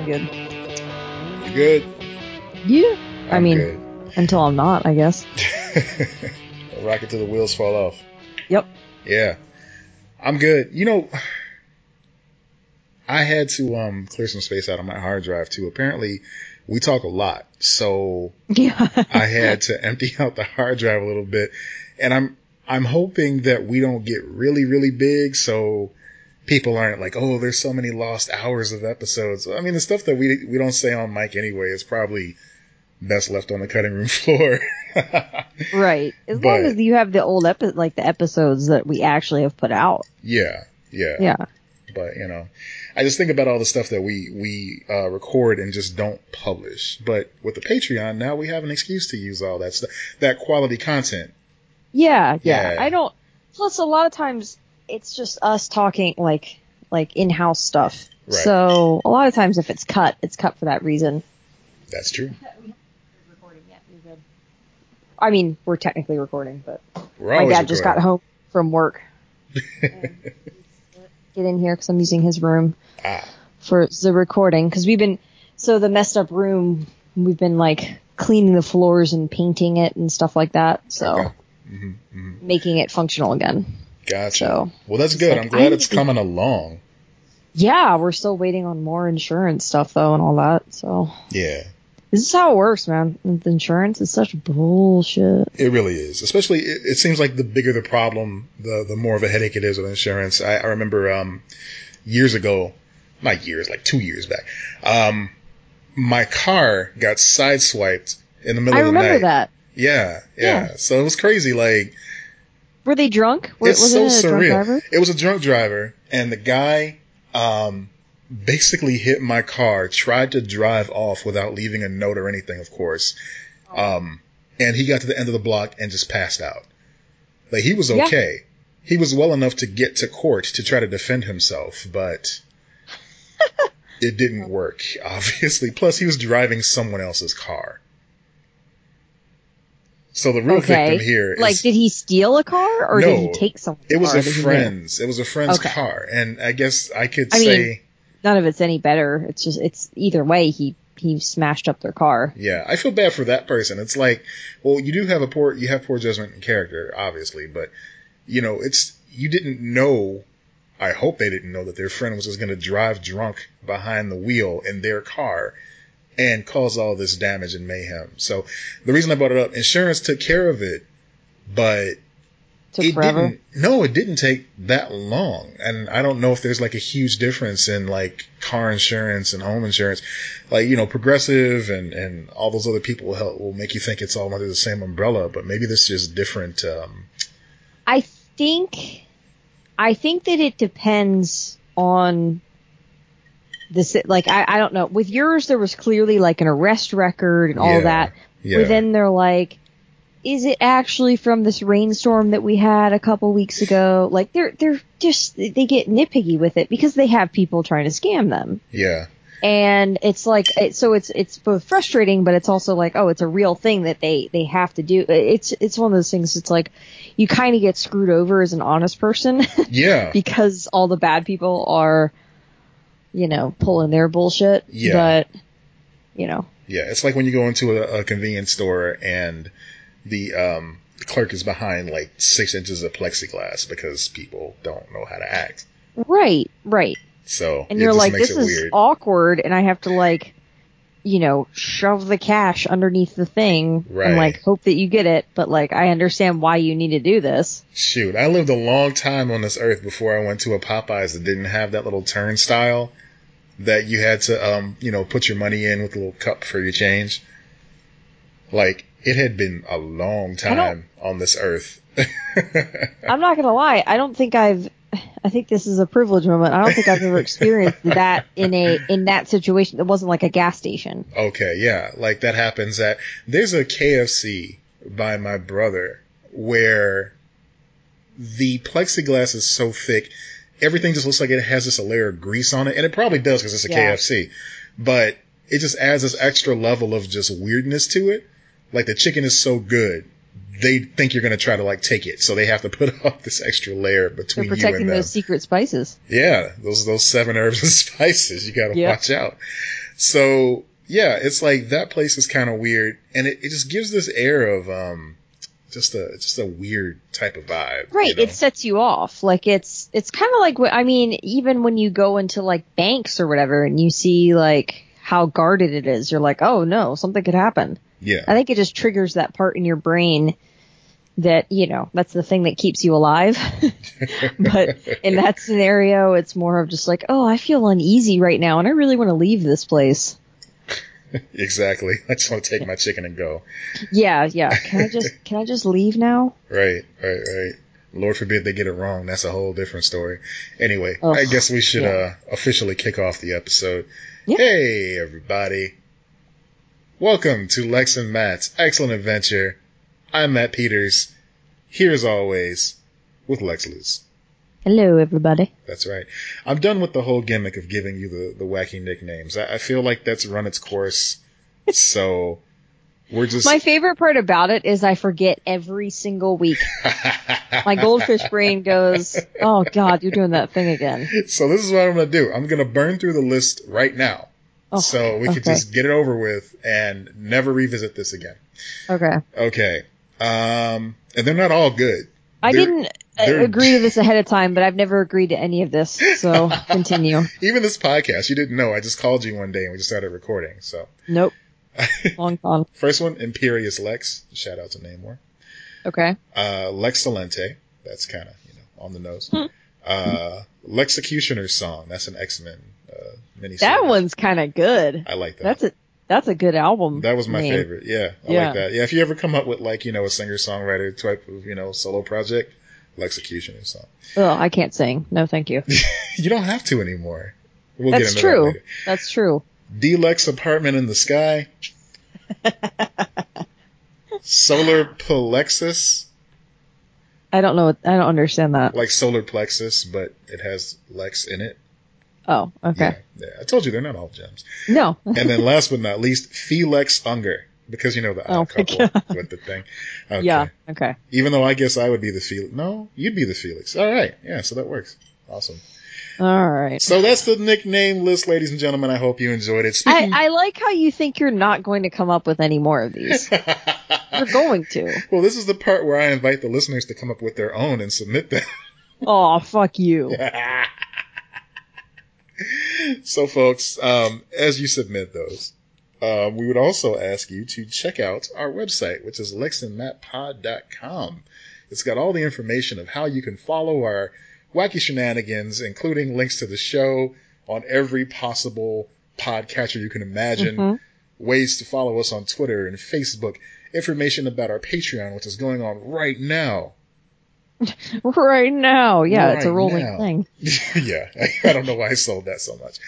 I'm good. You good? Yeah. I I'm mean, good. until I'm not, I guess. Rock it till the wheels fall off. Yep. Yeah. I'm good. You know, I had to um clear some space out on my hard drive too. Apparently, we talk a lot, so Yeah. I had to empty out the hard drive a little bit, and I'm I'm hoping that we don't get really really big, so people aren't like, oh, there's so many lost hours of episodes. I mean, the stuff that we we don't say on mic anyway is probably best left on the cutting room floor. right. As But- long as you have the old epi- like the episodes that we actually have put out. yeah, yeah, Yeah. But you know, I just think about all the stuff that we we uh, record and just don't publish. But with the Patreon now, we have an excuse to use all that stuff, that quality content. Yeah, yeah. Yeah. I don't. Plus, a lot of times it's just us talking like like in-house stuff. Right. So a lot of times, if it's cut, it's cut for that reason. That's true. I mean, we're technically recording, but We're my always dad just got home from work. Get in here because I'm using his room Ah, for the recording because we've been so the messed up room. We've been like cleaning the floors and painting it and stuff like that. So Okay. hmm hmm making it functional again. Gotcha. So well, that's good. like, I'm glad I it's need to- coming along. Yeah, we're still waiting on more insurance stuff though and all that. So Yeah, this is how it works, man. With insurance, is such bullshit. it really is. Especially, it, it seems like the bigger the problem, the the more of a headache it is with insurance. I, I remember um, years ago, not years, like two years back, um, my car got sideswiped in the middle I of the remember night. that. Yeah, yeah, Yeah. So it was crazy. Like Were they drunk? Was, it's was so it a drunk surreal. driver? It was a drunk driver, and the guy um, basically hit my car, tried to drive off without leaving a note or anything, of course. Um, and he got to the end of the block and just passed out. Like he was Yeah. okay. He was well enough to get to court to try to defend himself, but it didn't work, obviously. Plus, he was driving someone else's car. So the real Okay. victim here is Like, did he steal a car or did he take someone's it was car a that he knew? friend's. It was a friend's Okay. car, and I guess I could I mean- say, None of it's any better. It's just it's either way he he smashed up their car. yeah, I feel bad for that person. It's like, well, you do have a poor, you have poor judgment and character, obviously, but you know, it's you didn't know. I hope they didn't know that their friend was just going to drive drunk behind the wheel in their car and cause all this damage and mayhem. So the reason I brought it up, insurance took care of it, but Took it forever. didn't no it didn't take that long and i don't know if there's like a huge difference in like car insurance and home insurance like you know progressive and and all those other people will help will make you think it's all under the same umbrella but maybe this is different um I think I think that it depends on the si- like I, I don't know. With yours there was clearly like an arrest record and all Yeah, that. yeah But then they're like is it actually from this rainstorm that we had a couple weeks ago? Like they're they're just they get nitpicky with it because they have people trying to scam them. yeah and it's like it, so it's it's both frustrating but it's also like oh it's a real thing that they they have to do it's it's one of those things it's like you kind of get screwed over as an honest person yeah because all the bad people are you know pulling their bullshit Yeah. but you know. Yeah it's like when you go into a, a convenience store and the um clerk is behind like six inches of plexiglass because people don't know how to act. Right right. So and you're like this is weird. awkward and i have to like you know shove the cash underneath the thing Right. and like hope that you get it but like i understand why you need to do this Shoot, I lived a long time on this earth before I went to a Popeyes that didn't have that little turnstile that you had to, um, you know, put your money in with a little cup for your change. Like, it had been a long time on this earth. I'm not gonna lie. I don't think I've. I think this is a privilege moment. I don't think I've ever experienced that in a in that situation. It wasn't like a gas station. okay, yeah, like that happens at, there's a KFC by my brother where the plexiglass is so thick, everything just looks like it has just a layer of grease on it, and it probably does because it's a Yeah. KFC. But it just adds this extra level of just weirdness to it. Like the chicken is so good, they think you're going to try to like take it, so they have to put up this extra layer They're between you protecting and them. those secret spices. Yeah, those those seven herbs and spices. You got to Yeah. watch out. So yeah, it's like that place is kind of weird, and it, it just gives this air of um, just a just a weird type of vibe. Right, you know? it sets you off. Like it's it's kind of like I mean. Even when you go into like banks or whatever, and you see like how guarded it is, you're like, oh no, something could happen. yeah, I think it just triggers that part in your brain that you know that's the thing that keeps you alive. but in that scenario, it's more of just like, oh, I feel uneasy right now, and I really want to leave this place. exactly. I just want to take my chicken and go. Yeah, yeah. Can I just can I just leave now? Right, right, right. Lord forbid they get it wrong. That's a whole different story. Anyway, Ugh, I guess we should yeah. uh, officially kick off the episode. Yeah. Hey, everybody. Welcome to Lex and Matt's Excellent Adventure. I'm Matt Peters, here as always, with Lex Luce. Hello, everybody. That's right. I'm done with the whole gimmick of giving you the, the wacky nicknames. I, I feel like that's run its course. so we're just. My favorite part about it is I forget every single week. My goldfish brain goes, "Oh God, you're doing that thing again." so this is what I'm going to do. I'm going to burn through the list right now. Oh, so we could just get it over with and never revisit this again. Okay. Okay. Um, and they're not all good. I They're- didn't uh, they're- agree to this ahead of time, but I've never agreed to any of this. So continue. Even this podcast, you didn't know. I just called you one day and we just started recording. So Nope. Long gone. first one, Imperious Lex. Shout out to Namor. Okay. Uh, Lex Salente. That's kind of you know on the nose. Hmm. Uh, Lexecutioner's Song. That's an X Men uh, mini. That one's kind of good. I like that. That's a that's a good album. That was my name. favorite. Yeah, I Yeah. like that. Yeah, if you ever come up with like you know a singer songwriter type of you know solo project, Lexecutioner's Song. Oh, I can't sing. No, thank you. you don't have to anymore. We'll That's true. That. That's true. Deluxe apartment in the sky. Solar plexus, I don't know. what- I don't understand that. like solar plexus, but it has Lex in it. Oh, okay. Yeah, yeah. I told you they're not all gems. No. And then last but not least, Felix Unger, because you know the Oh couple with the thing. Okay. Yeah. Okay. Even though I guess I would be the Felix. No, you'd be the Felix. All right. Yeah, so that works. Awesome. All right. So that's the nickname list, ladies and gentlemen. I hope you enjoyed it. I, I like how you think you're not going to come up with any more of these. You're going to. well, this is the part where I invite the listeners to come up with their own and submit them. Oh, fuck you. so, folks, um, as you submit those, uh, we would also ask you to check out our website, which is lexandmattpod.com. It's got all the information of how you can follow our wacky shenanigans, including links to the show on every possible podcatcher you can imagine, Mhm. ways to follow us on Twitter and Facebook, information about our Patreon, which is going on right now. Right now. Yeah, it's a rolling now. thing. yeah, I don't know why I sold that so much.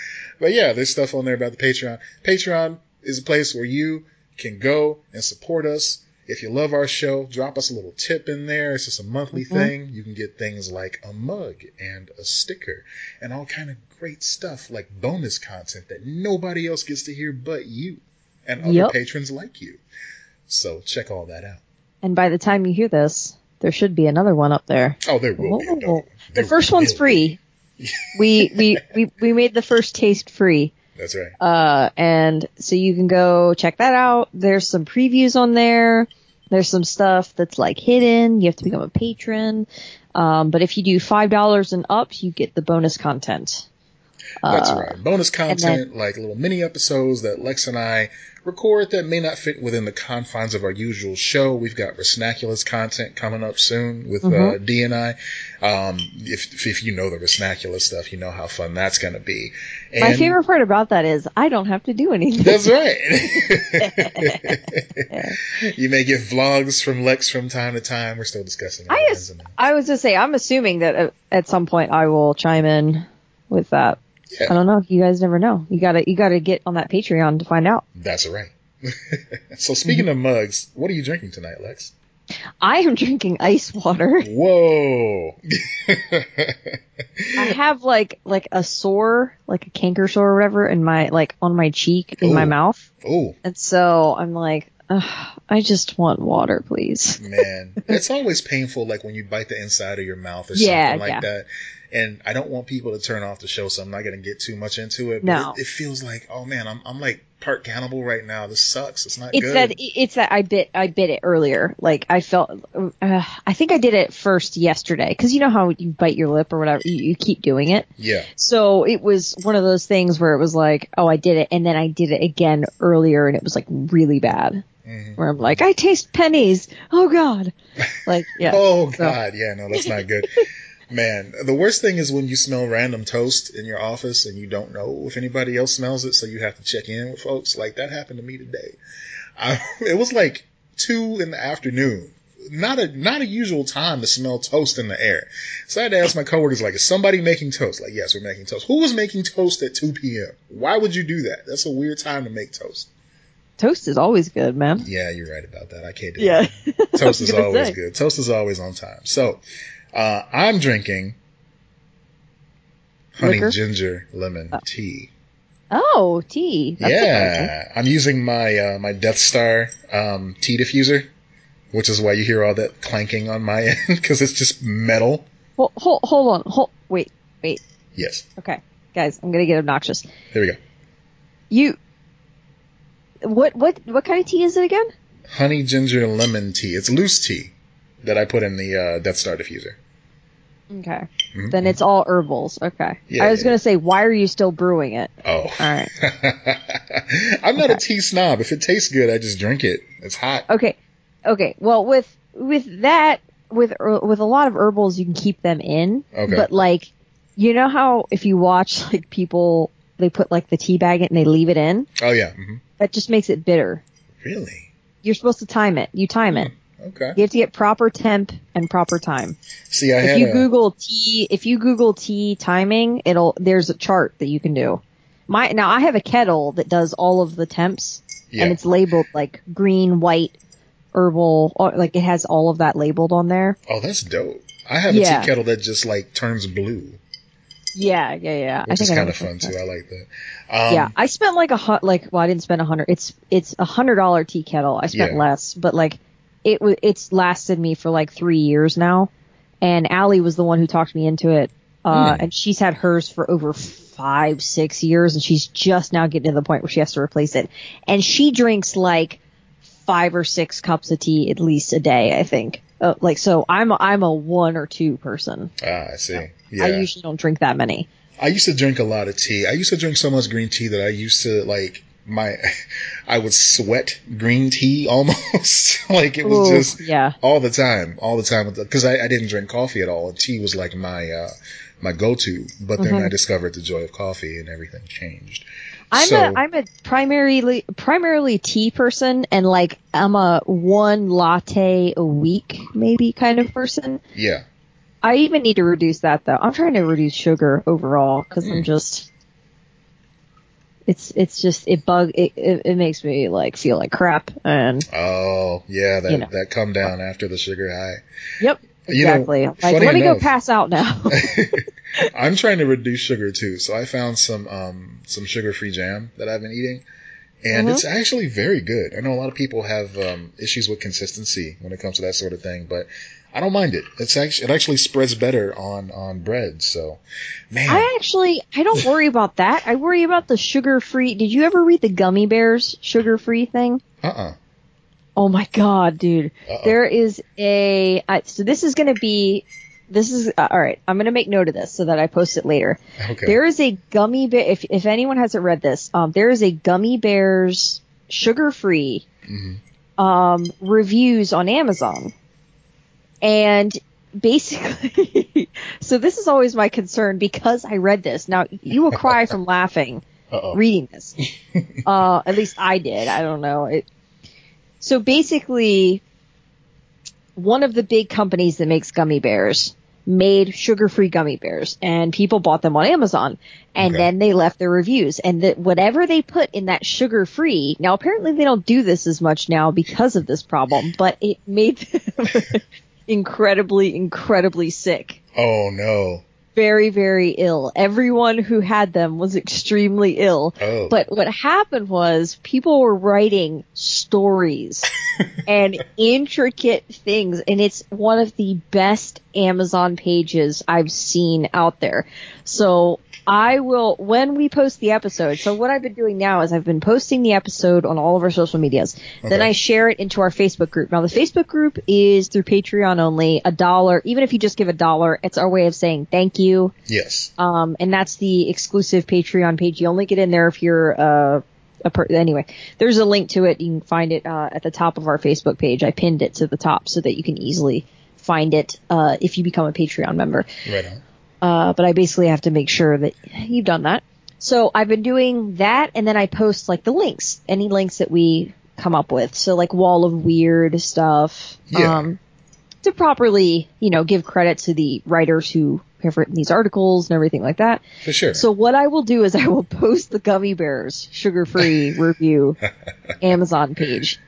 But yeah, there's stuff on there about the Patreon. Patreon is a place where you can go and support us. If you love our show, drop us a little tip in there. It's just a monthly Mhm. thing. You can get things like a mug and a sticker and all kind of great stuff like bonus content that nobody else gets to hear but you and other Yep. patrons like you. So check all that out. And by the time you hear this, there should be another one up there. Oh, there will be another Oh, one. The There first one's free. we, we, we, we made the first taste free. That's right. Uh, and so you can go check that out. There's some previews on there. There's some stuff that's like hidden. You have to become a patron. Um, but if you do $5 and up, you get the bonus content. That's Uh, right. Bonus then- content, like little mini episodes that Lex and I record that may not fit within the confines of our usual show. We've got Resnaculous content coming up soon with uh, Mhm. D and I. Um, if if you know the Resnaculous stuff, you know how fun that's going to be. And My favorite part about that is I don't have to do anything. That's right. you may get vlogs from Lex from time to time. We're still discussing. I ins just, and outs. I was just say, I'm assuming that at, at some point I will chime in with that. Yeah. I don't know. You guys never know. You gotta, you gotta get on that Patreon to find out. That's right. so speaking of mugs, what are you drinking tonight, Lex? I am drinking ice water. Whoa. I have like, like a sore, like a canker sore or whatever in my, like on my cheek, in my mouth. oh, And so I'm like, I just want water, please. Man, it's always painful, like when you bite the inside of your mouth or Yeah, something like yeah. that. And I don't want people to turn off the show, so I'm not going to get too much into it. But No. it, it feels like, oh man, I'm I'm like part cannibal right now. This sucks. It's not It's good. that it's that I bit I bit it earlier. Like I felt, uh, I think I did it first yesterday because you know how you bite your lip or whatever, you, you keep doing it. yeah. So it was one of those things where it was like, oh, I did it, and then I did it again earlier, and it was like really bad. Mhm. Where I'm like, I taste pennies. Oh God. Like yeah. Oh So- God, yeah, no, that's not good. Man, the worst thing is when you smell random toast in your office and you don't know if anybody else smells it, so you have to check in with folks. Like that happened to me today. I, it was like two in the afternoon. Not a not a usual time to smell toast in the air. So I had to ask my coworkers, like, is somebody making toast? Like, yes, we're making toast. Who was making toast at 2 p.m.? Why would you do that? That's a weird time to make toast. Toast is always good, man. Yeah, you're right about that. I can't do Yeah. that. Toast is always say. good. Toast is always on time. So, uh, I'm drinking honey Liquor? ginger lemon tea. Oh, tea. That's yeah, I'm using my uh, my Death Star um, tea diffuser, which is why you hear all that clanking on my end because it's just metal. Hold, hold, hold on. Hold, wait, wait. Yes, Okay, guys, I'm gonna get obnoxious. Here we go. You, what, what, what kind of tea is it again? Honey ginger lemon tea. It's loose tea that I put in the uh, Death Star diffuser. Okay, Mhm. then it's all herbals. Okay, Yeah, I was yeah, gonna say, why are you still brewing it? Oh. All right. I'm not a tea snob. If it tastes good, I just drink it. It's hot. Okay, okay. Well, with with that, with with a lot of herbals, you can keep them in. Okay. But like, you know how if you watch like people, they put like the tea bag in and they leave it in. Oh yeah. hmm That just makes it bitter. Really? You're supposed to time it. You time it. Okay. You have to get proper temp and proper time. See, I if had you a, Google tea, if you Google tea timing, it'll there's a chart that you can do. My now I have a kettle that does all of the temps, yeah. and it's labeled like green, white, herbal, or, like it has all of that labeled on there. oh, that's dope. I have a Yeah. tea kettle that just like turns blue, Yeah, yeah, yeah. which is I know kind of fun too. I like that. Um, yeah, I spent like a hu- like well, I didn't spend a hundred. It's it's a hundred dollar tea kettle. I spent Yeah. less, but like it was it's lasted me for like three years now. And Allie was the one who talked me into it, uh, Hmm. and she's had hers for over five six years, and she's just now getting to the point where she has to replace it. And she drinks like five or six cups of tea at least a day, I think. Uh, like so, I'm a, I'm a one or two person. Ah, I see. Yeah. I usually don't drink that many. I used to drink a lot of tea. I used to drink so much green tea that I used to like my, I would sweat green tea almost. like it was Ooh, just yeah. all the time, all the time. Because I, I didn't drink coffee at all, and tea was like my uh, my go to. But then Mhm. I discovered the joy of coffee, and everything changed. I'm so, a I'm a primarily primarily tea person and like I'm a one latte a week maybe kind of person. yeah, I even need to reduce that though. I'm trying to reduce sugar overall because Hmm. I'm just it's it's just it bug it, it it makes me like feel like crap and oh yeah, that You know. that come down after the sugar high. yep You know, exactly. like let me enough- go pass out now. I'm trying to reduce sugar too, so I found some um, some sugar free jam that I've been eating, and Mhm. it's actually very good. I know a lot of people have um, issues with consistency when it comes to that sort of thing, but I don't mind it. It's actually it actually spreads better on on bread. So, man, I actually I don't worry about that. I worry about the sugar free. Did you ever read the gummy bears sugar free thing? uh uh Oh my god, dude. Uh-oh. There is a I, so this is going to be this is uh, all right. I'm going to make note of this so that I post it later. okay, There is a gummy bear. If if anyone hasn't read this, um, there is a gummy bears sugar free Mhm. um reviews on Amazon, and basically, so this is always my concern because I read this. Now you will cry from laughing uh-oh. reading this. uh, at least I did. I don't know. It, so basically, one of the big companies that makes gummy bears made sugar-free gummy bears, and people bought them on Amazon, and Okay. then they left their reviews, and that whatever they put in that sugar-free. Now, apparently, they don't do this as much now because of this problem, but it made them incredibly, incredibly sick. oh no, very, very ill. Everyone who had them was extremely ill. Oh. But what happened was people were writing stories and intricate things, and it's one of the best Amazon pages I've seen out there. So I will, when we post the episode, so what I've been doing now is I've been posting the episode on all of our social medias. Then I share it into our Facebook group. Now the Facebook group is through Patreon only, a dollar, even if you just give a dollar, it's our way of saying thank you. yes. Um, and that's the exclusive Patreon page. You only get in there if you're, uh, a per- anyway, there's a link to it. You can find it, uh, at the top of our Facebook page. I pinned it to the top so that you can easily find it, uh, if you become a Patreon member. Right on. Uh, but I basically have to make sure that you've done that. So I've been doing that and then I post like the links, any links that we come up with. So like wall of weird stuff. Yeah. Um, to properly, you know, give credit to the writers who have written these articles and everything like that. For sure. So what I will do is I will post the gummy bears sugar free review Amazon page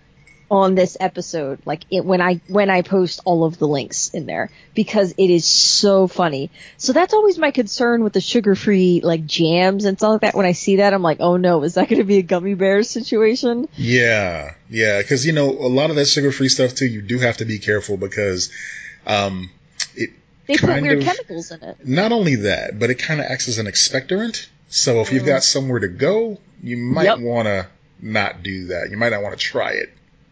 on this episode, like it, when I when I post all of the links in there because it is so funny. So that's always my concern with the sugar free like jams and stuff like that. When I see that, I'm like, oh no, is that going to be a gummy bear situation? Yeah, yeah, because you know a lot of that sugar-free stuff too. You do have to be careful because, um, it They put weird of. chemicals in it. not only that, but it kind of acts as an expectorant. So if you've got somewhere to go, you might Yep. want to not do that. You might not want to try it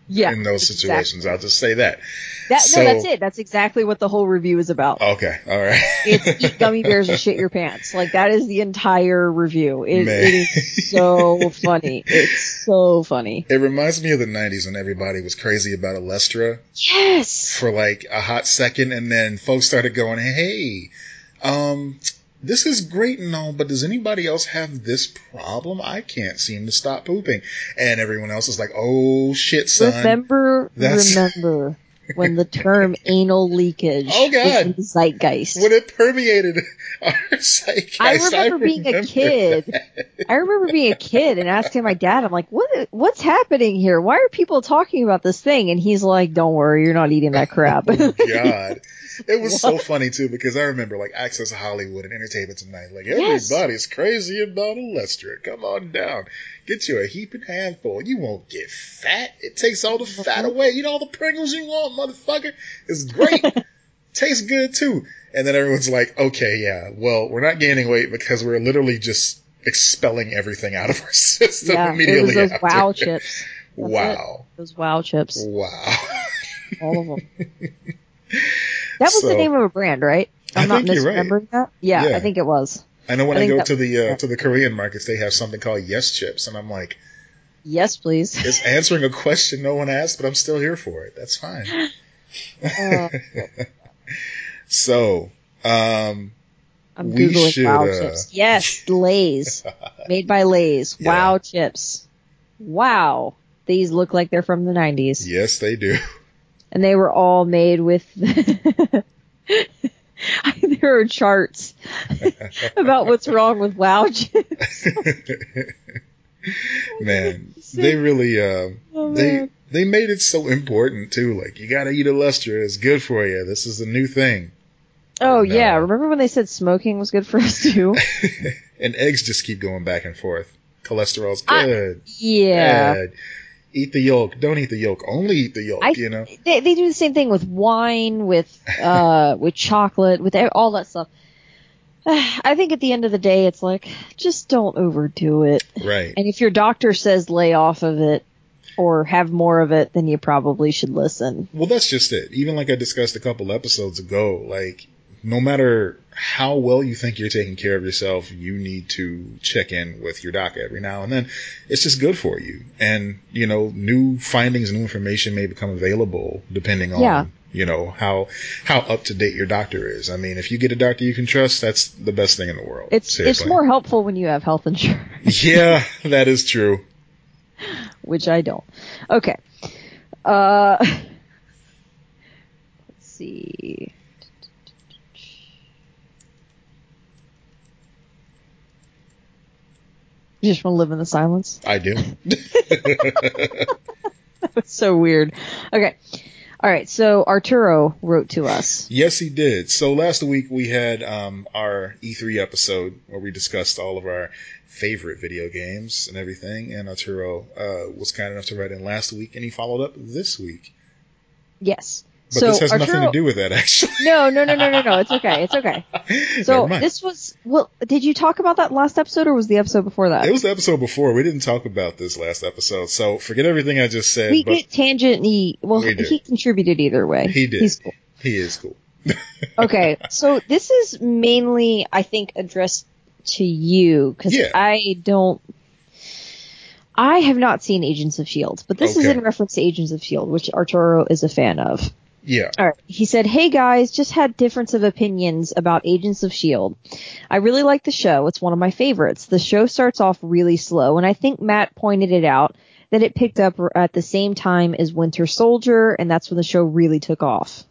Yeah, in those exactly. situations. I'll just say that. That, So- no, that's it. That's exactly what the whole review is about. Okay, all right. it's eat gummy bears and shit your pants. Like that is the entire review. It, it is so funny. It's so funny. It reminds me of the '90s when everybody was crazy about Olestra Yes. for like a hot second, and then folks started going, "Hey, um, this is great and all, but does anybody else have this problem? I can't seem to stop pooping." And everyone else is like, "Oh shit, son." Remember, That's- remember when the term anal leakage Oh, God. was in the zeitgeist. when it permeated our zeitgeist. I remember being a kid. that. I remember being a kid and asking my dad, I'm like, what, what's happening here? Why are people talking about this thing? And he's like, don't worry, you're not eating that crap. Oh, God. It was so funny too because I remember like Access Hollywood and Entertainment Tonight. Like Yes. everybody's crazy about Olestra. Come on down, get you a heaping handful. You won't get fat. It takes all the uh-huh. fat away. Eat all the Pringles you want, motherfucker. It's great. Tastes good too. And then everyone's like, okay, yeah, well, we're not gaining weight because we're literally just expelling everything out of our system yeah, it immediately those after. wow chips. That's wow. Those wow chips. Wow. All of them. That was So- the name of a brand, right? I I'm not think right. misremembering that. Yeah, Yeah. I think it was. I know when I I, go to the uh, to the Korean markets, they have something called Yes Chips, and I'm like, Yes, please. it's answering a question no one asked, but I'm still here for it. That's fine. Uh, So, um, I'm googling should, wow uh, chips. Yes, Lay's, made by Lay's. Yeah. Wow chips. Wow, these look like they're from the 90s, yes, they do. And they were all made with. there are charts about what's wrong with wow chips. man, they really uh, Oh, they man. they made it so important too. Like you got to eat Olestra; it's good for you. This is a new thing. Oh No. yeah, remember when they said smoking was good for us too? and eggs just keep going back and forth. Cholesterol's I- good. yeah. bad. Eat the yolk. Don't eat the yolk. Only eat the yolk. I- you know. they they do the same thing with wine, with uh, with chocolate, with all that stuff. I think at the end of the day, it's like just don't overdo it. Right. And if your doctor says lay off of it or have more of it, then you probably should listen. Well, that's just it. Even like I discussed a couple episodes ago, like no matter how well you think you're taking care of yourself, you need to check in with your doc every now and then. It's just good for you. And, you know, new findings, and new information may become available depending on, Yeah. you know, how, how up to date your doctor is. I mean, if you get a doctor you can trust, that's the best thing in the world. It's Seriously. it's more helpful when you have health insurance, yeah, that is true. which I don't. Okay. Uh, let's see. You just want to live in the silence? I do. It's so weird. Okay. All right, so Arturo wrote to us. Yes, he did. So last week we had um, our E3 episode where we discussed all of our favorite video games and everything, and Arturo uh, was kind enough to write in last week, and he followed up this week. Yes. But so this has Arturo, nothing to do with that, actually. No, no, no, no, no, no. It's okay. It's okay. So this was well. Did you talk about that last episode, or was the episode before that? It was the episode before. We didn't talk about this last episode, so forget everything I just said. we get tangent. He well, We he contributed either way. He did. He's cool. he is cool. Okay, so this is mainly, I think, addressed to you because Yeah. I don't. I have not seen Agents of Shield, but this is in reference to Agents of Shield, which Arturo is a fan of. Yeah. All right. He said, "Hey guys, just had difference of opinions about Agents of Shield. I really like the show. It's one of my favorites. The show starts off really slow, and I think Matt pointed it out that it picked up at the same time as Winter Soldier, and that's when the show really took off.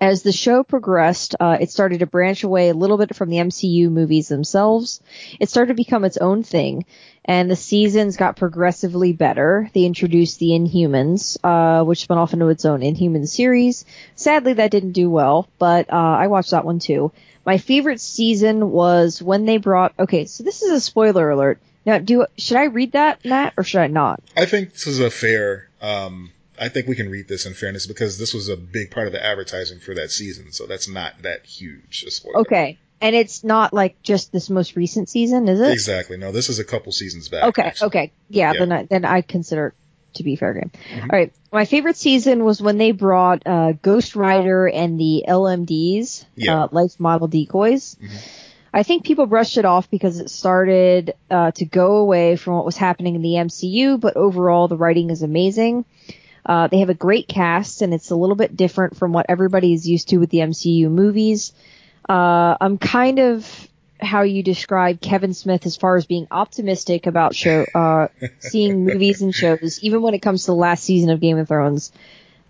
As the show progressed, uh, it started to branch away a little bit from the MCU movies themselves. It started to become its own thing, and the seasons got progressively better. They introduced the Inhumans, uh, which spun off into its own Inhuman series. Sadly, that didn't do well, but uh, I watched that one too. My favorite season was when they brought. Okay, so this is a spoiler alert. Now, do should I read that, Matt, or should I not? I think this is a fair. Um, I think we can read this in fairness because this was a big part of the advertising for that season, so that's not that huge a spoiler. Okay, and it's not like just this most recent season, is it? Exactly. No, this is a couple seasons back. Okay, actually. okay. Yeah, Yeah. then I, then I consider it to be fair game. Mhm. All right. My favorite season was when they brought uh, Ghost Rider and the LMDs, Yeah. uh, life model decoys. Mhm. I think people brushed it off because it started uh, to go away from what was happening in the MCU, but overall the writing is amazing. Uh, they have a great cast, and it's a little bit different from what everybody is used to with the MCU movies. Uh, I'm kind of how you describe Kevin Smith as far as being optimistic about show, uh, seeing movies and shows, even when it comes to the last season of Game of Thrones,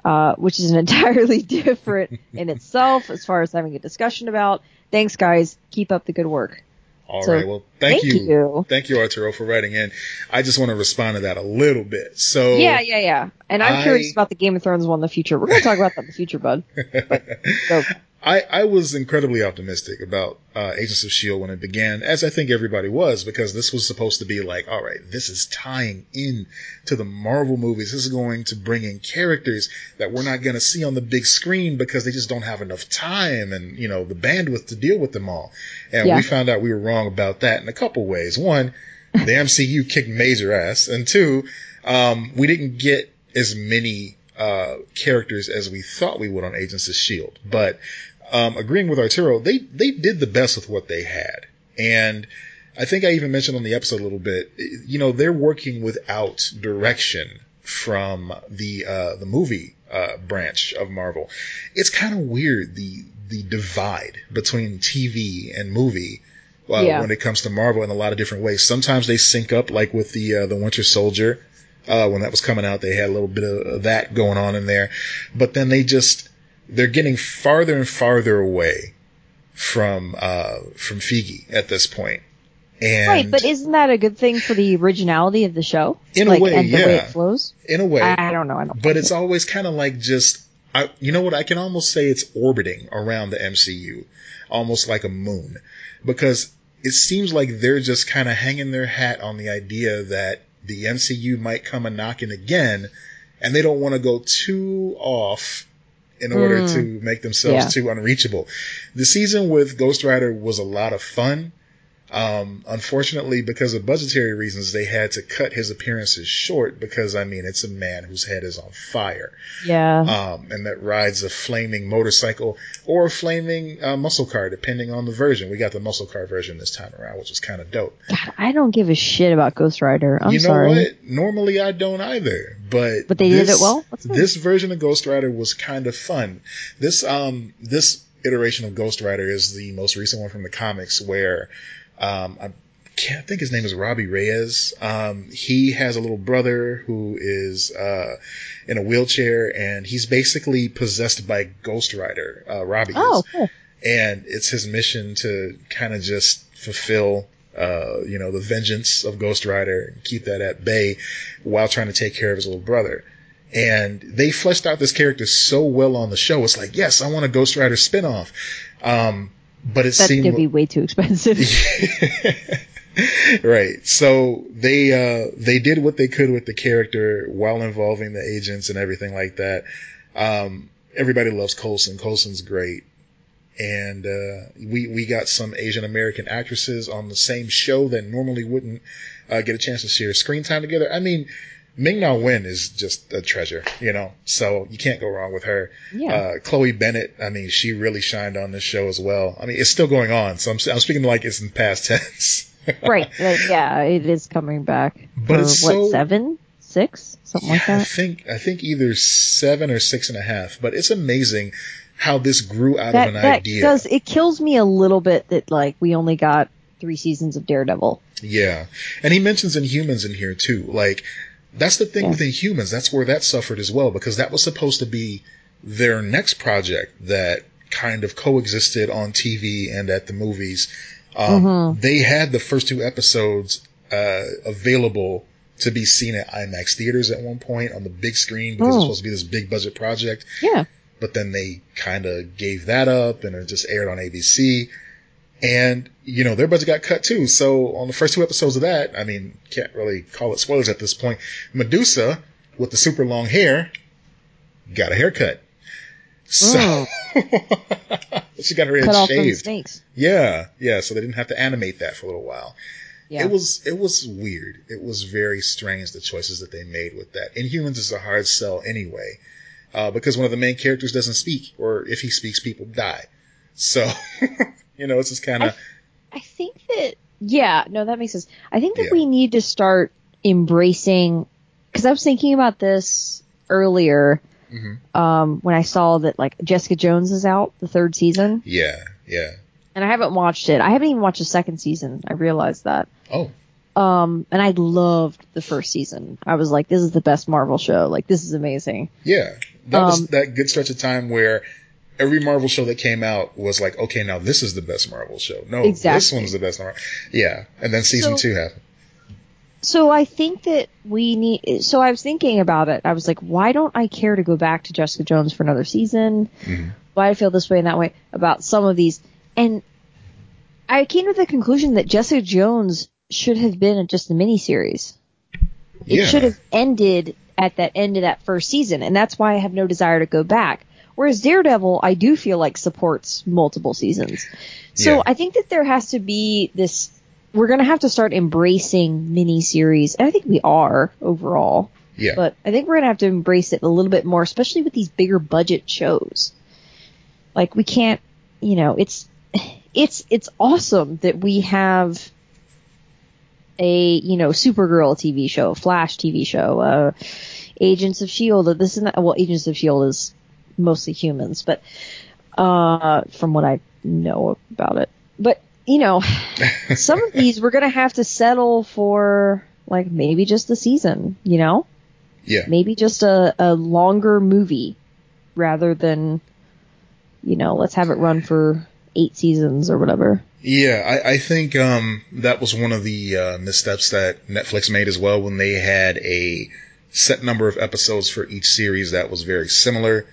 uh, which is an entirely different in itself as far as having a discussion about. Thanks, guys. Keep up the good work. All right. So, Well, thank, thank you. you. Thank you, Arturo, for writing in. I just want to respond to that a little bit. So Yeah, yeah, yeah. And I'm I- curious about the Game of Thrones one in the future. We're going to talk about that in the future, bud. Go. I, I was incredibly optimistic about uh, Agents of S.H.I.E.L.D. when it began, as I think everybody was, because this was supposed to be like, all right, this is tying in to the Marvel movies. This is going to bring in characters that we're not going to see on the big screen because they just don't have enough time and, you know, the bandwidth to deal with them all. And Yeah. we found out we were wrong about that in a couple ways. One, the MCU kicked major ass. And two, um, we didn't get as many uh, characters as we thought we would on Agents of Shield. But um, agreeing with Arturo, they they did the best with what they had, and I think I even mentioned on the episode a little bit. You know, they're working without direction from the uh, the movie uh, branch of Marvel. It's kind of weird the the divide between TV and movie. Uh, Yeah. When it comes to Marvel in a lot of different ways, sometimes they sync up, like with the uh, the Winter Soldier, uh, when that was coming out, they had a little bit of that going on in there. But then they just they're getting farther and farther away from uh, from Feige at this point. And Right, but isn't that a good thing for the originality of the show? In a way, and the way it flows? in a way, I, I don't know. I don't. but it's always kind of like just I, you know what I can almost say it's orbiting around the MCU, almost like a moon, because it seems like they're just kind of hanging their hat on the idea that the MCU might come a knocking again, and they don't want to go too off in order Mm. to make themselves Yeah. too unreachable. The season with Ghost Rider was a lot of fun. Um, unfortunately, because of budgetary reasons, they had to cut his appearances short because, I mean, it's a man whose head is on fire, yeah. um, and that rides a flaming motorcycle or a flaming uh, muscle car, depending on the version. We got the muscle car version this time around, which is kind of dope. God, I don't give a shit about Ghost Rider. I'm you know sorry. what? Normally I don't either, but But they did this- it well? This version of Ghost Rider was kind of fun. This um this iteration of Ghost Rider is the most recent one from the comics where um I can't think his name is Robbie Reyes. Um he has a little brother who is uh in a wheelchair and he's basically possessed by Ghost Rider. Uh Robbie is Oh, cool. and it's his mission to kind of just fulfill uh, you know the vengeance of Ghost Rider and keep that at bay while trying to take care of his little brother And they fleshed out this character so well on the show. It's like, yes, I want a Ghost Rider spinoff. Um, but it That's seemed gonna be way too expensive. right. So they uh, they did what they could with the character while involving the agents and everything like that. Um, everybody loves Coulson. Coulson's great, and uh, we we got some Asian American actresses on the same show that normally wouldn't uh, get a chance to share screen time together. I mean. Ming Na Wen is just a treasure, you know, so you can't go wrong with her. Yeah. Uh, Chloe Bennet, I mean, she really shined on this show as well. I mean, it's still going on, so I'm, I'm speaking like it's in past tense. right. Like, yeah, it is coming back. But for, it's what so- seven, six, something like that? I think I think either seven or six and a half. But it's amazing how this grew out That of an that idea. does it kills me a little bit that like we only got three seasons of Daredevil. Yeah, and he mentions Inhumans in here too. Like that's the thing Yeah. with Inhumans. That's where that suffered as well because that was supposed to be their next project that kind of coexisted on TV and at the movies. Um, Mhm. They had the first two episodes uh, available to be seen at IMAX theaters at one point on the big screen because Oh. it's supposed to be this big budget project. Yeah. but then they kind of gave that up and it just aired on ABC. And, you know, their budget got cut too. So on the first two episodes of that, I mean, can't really call it spoilers at this point. Medusa, with the super long hair, got a haircut. So, she got her head Cut shaved. Yeah, yeah. So they didn't have to animate that for a little while. Yeah. It was it was weird. It was very strange the choices that they made with that. Inhumans is a hard sell anyway, uh, because one of the main characters doesn't speak, or if he speaks, people die. So you know, it's just kind of I think that yeah, no, that makes sense. I think that Yeah. we need to start embracing because I was thinking about this earlier Mhm. um, when I saw that like Jessica Jones is out the third season, yeah, yeah. and I haven't watched it. I haven't even watched the second season. I realized that. Oh, Um, and I loved the first season. I was like, this is the best Marvel show. Like, this is amazing. yeah. That was Um, that good stretch of time where. Every Marvel show that came out was like, okay, now this is the best Marvel show. No, exactly. this one's the best Marvel. Yeah, and then season So- two happened. So I think that we need. So I was thinking about it. I was like, why don't I care to go back to Jessica Jones for another season? Mhm. Why I feel this way and that way about some of these, and I came to the conclusion that Jessica Jones should have been just a miniseries. It Yeah. should have ended at that end of that first season, and that's why I have no desire to go back. Whereas Daredevil, I do feel like supports multiple seasons. So Yeah. I think that there has to be this. We're going to have to start embracing miniseries, and I think we are overall. Yeah, But I think we're going to have to embrace it a little bit more, especially with these bigger budget shows. Like we can't, you know, it's it's it's awesome that we have a you know Supergirl TV show, Flash TV show, uh, Agents of Shield. This is not well, Agents of Shield is mostly humans, but uh, from what I know about it, but you know, some of these we're gonna have to settle for like maybe just a season, you know, yeah. maybe just a, a longer movie rather than, you know, let's have it run for eight seasons or whatever. Yeah, I, I think um, that was one of the uh, missteps that Netflix made as well when they had a set number of episodes for each series that was very similar.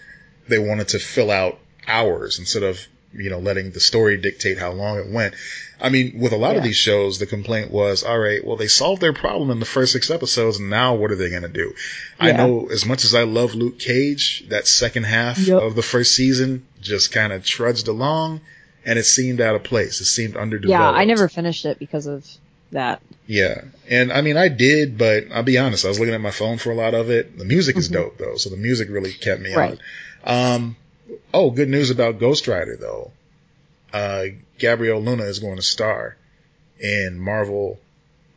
They wanted to fill out hours instead of you know letting the story dictate how long it went. I mean, with a lot of these shows, the complaint was, all right, well, they solved their problem in the first six episodes, and now what are they going to do? I know as much as I love Luke Cage, that second half Yep. of the first season just kind of trudged along, and it seemed out of place. It seemed underdeveloped. Yeah, I never finished it because of that. Yeah, and I mean, I did, but I'll be honest. I was looking at my phone for a lot of it. The music is Mhm. dope though, so the music really kept me Right. on. Um, oh, good news about Ghost Rider though. Uh, Gabriel Luna is going to star in Marvel,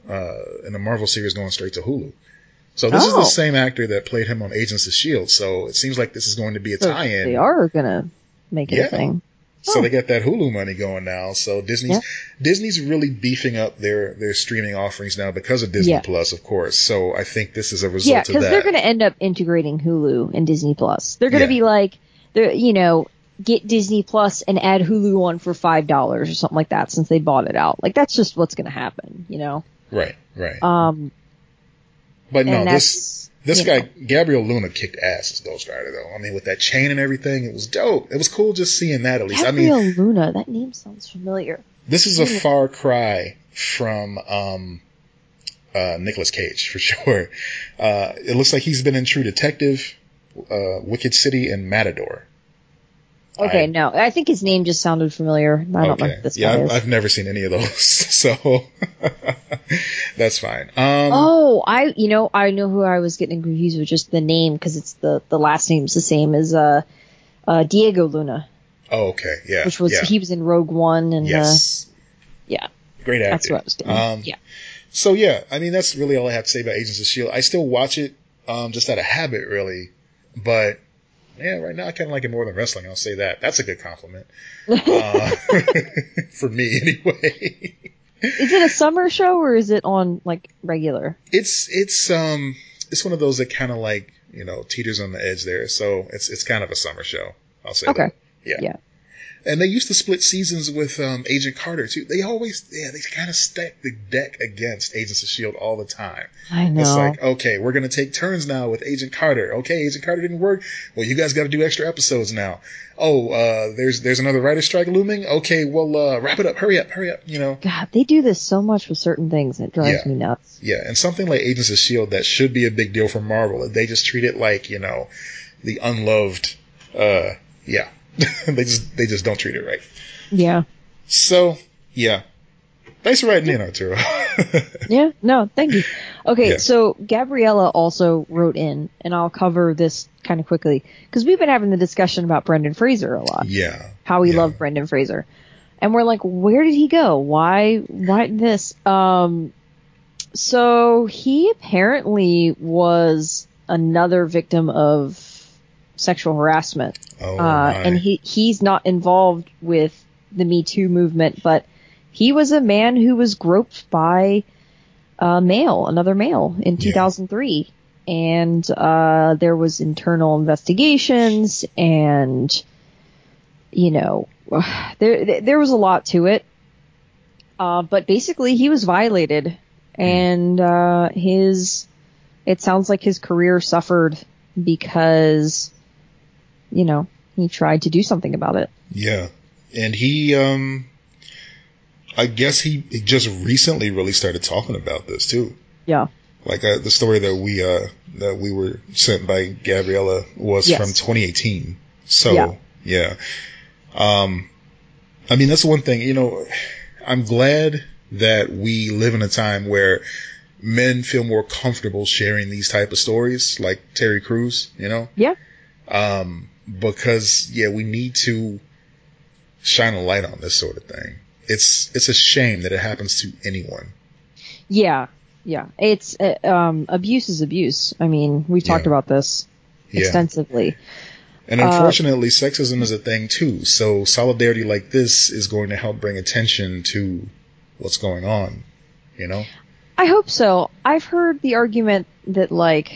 uh, in the Marvel series going straight to Hulu. So this is Oh. the same actor that played him on Agents of Shield. So it seems like this is going to be a So tie-in. they are gonna make it Yeah. a thing. So Oh. they got that Hulu money going now. So Disney's Yeah. Disney's really beefing up their their streaming offerings now because of Disney Yeah. Plus, of course. So I think this is a result Yeah, of because they're gonna end up integrating Hulu and Disney Plus. They're gonna Yeah. be like, they're you know, get Disney Plus and add Hulu on for five dollars or something like that since they bought it out. Like that's just what's gonna happen, you know. right, right. Um, but no, this This you guy. Gabriel Luna, kicked ass as Ghost Rider, though. I mean, with that chain and everything, it was dope. It was cool just seeing that at least. Gabriel I mean, Luna, that name sounds familiar. this is a far cry from um, uh, Nicolas Cage for sure. Uh, it looks like he's been in True Detective, uh, Wicked City, and Matador. Okay, I- no, I think his name just sounded familiar. I don't know okay, who this yeah, I've. I've never seen any of those, so that's fine. Um, oh, I, you know, I know who I was getting confused with just the name because it's the the last name's the same as uh, uh, Diego Luna, oh, okay, yeah, which was yeah. he was in Rogue One and uh, yeah, great actor. that's what I was getting. Um, yeah, So yeah, I mean that's really all I have to say about Agents of Shield. I still watch it, um, just out of habit, really. But yeah, right now I kind of like it more than wrestling. I'll say that. That's a good compliment uh, for me, anyway. is it a summer show or is it on like regular? it's it's um it's one of those that kind of like you know teeters on the edge there. So it's it's kind of a summer show. I'll say Okay. that. Yeah. Yeah. And they used to split seasons with um, Agent Carter too. They always, yeah, they kind of stack the deck against Agents of Shield all the time. I know. It's like, okay, we're gonna take turns now with Agent Carter. Okay, Agent Carter didn't work. Well, you guys got to do extra episodes now. Oh, uh, there's there's another writer strike looming. Okay, well, uh, wrap it up. Hurry up, hurry up. You know, God, they do this so much with certain things. It drives Yeah. me nuts. yeah. And something like Agents of Shield that should be a big deal for Marvel. They just treat it like you know, the unloved. Uh, yeah, they just they just don't treat it right. Yeah. So yeah, thanks for writing in, Arturo. Yeah, no, thank you. Okay, Yeah. so Gabriella also wrote in, and I'll cover this kind of quickly because we've been having the discussion about Brendan Fraser a lot, yeah, how we Yeah. love Brendan Fraser, and we're like, where did he go? Why, why this? Um, so he apparently was another victim of sexual harassment oh, uh, and he he's not involved with the Me Too movement, but he was a man who was groped by a male, another male, in Yeah. 2003, and uh, there was internal investigations, and you know, there there was a lot to it. Uh, but basically, he was violated, and uh, his it sounds like his career suffered because you know, he tried to do something about it. Yeah, and he, um, I guess he, he just recently really started talking about this too. Yeah. Like uh, the story that we uh that we were sent by Gabriella was Yes. from 2018. So Yeah. yeah, um, I mean that's one thing. You know, I'm glad that we live in a time where men feel more comfortable sharing these type of stories, like Terry Crews. You know, Yeah. um, because yeah, we need to shine a light on this sort of thing. It's it's a shame that it happens to anyone. Yeah. Yeah. It's, uh, um, abuse is abuse. I mean, we've talked Yeah. about this Yeah, extensively. and uh, unfortunately, sexism is a thing too. So solidarity like this is going to help bring attention to what's going on. You know? I hope so. I've heard the argument that, like,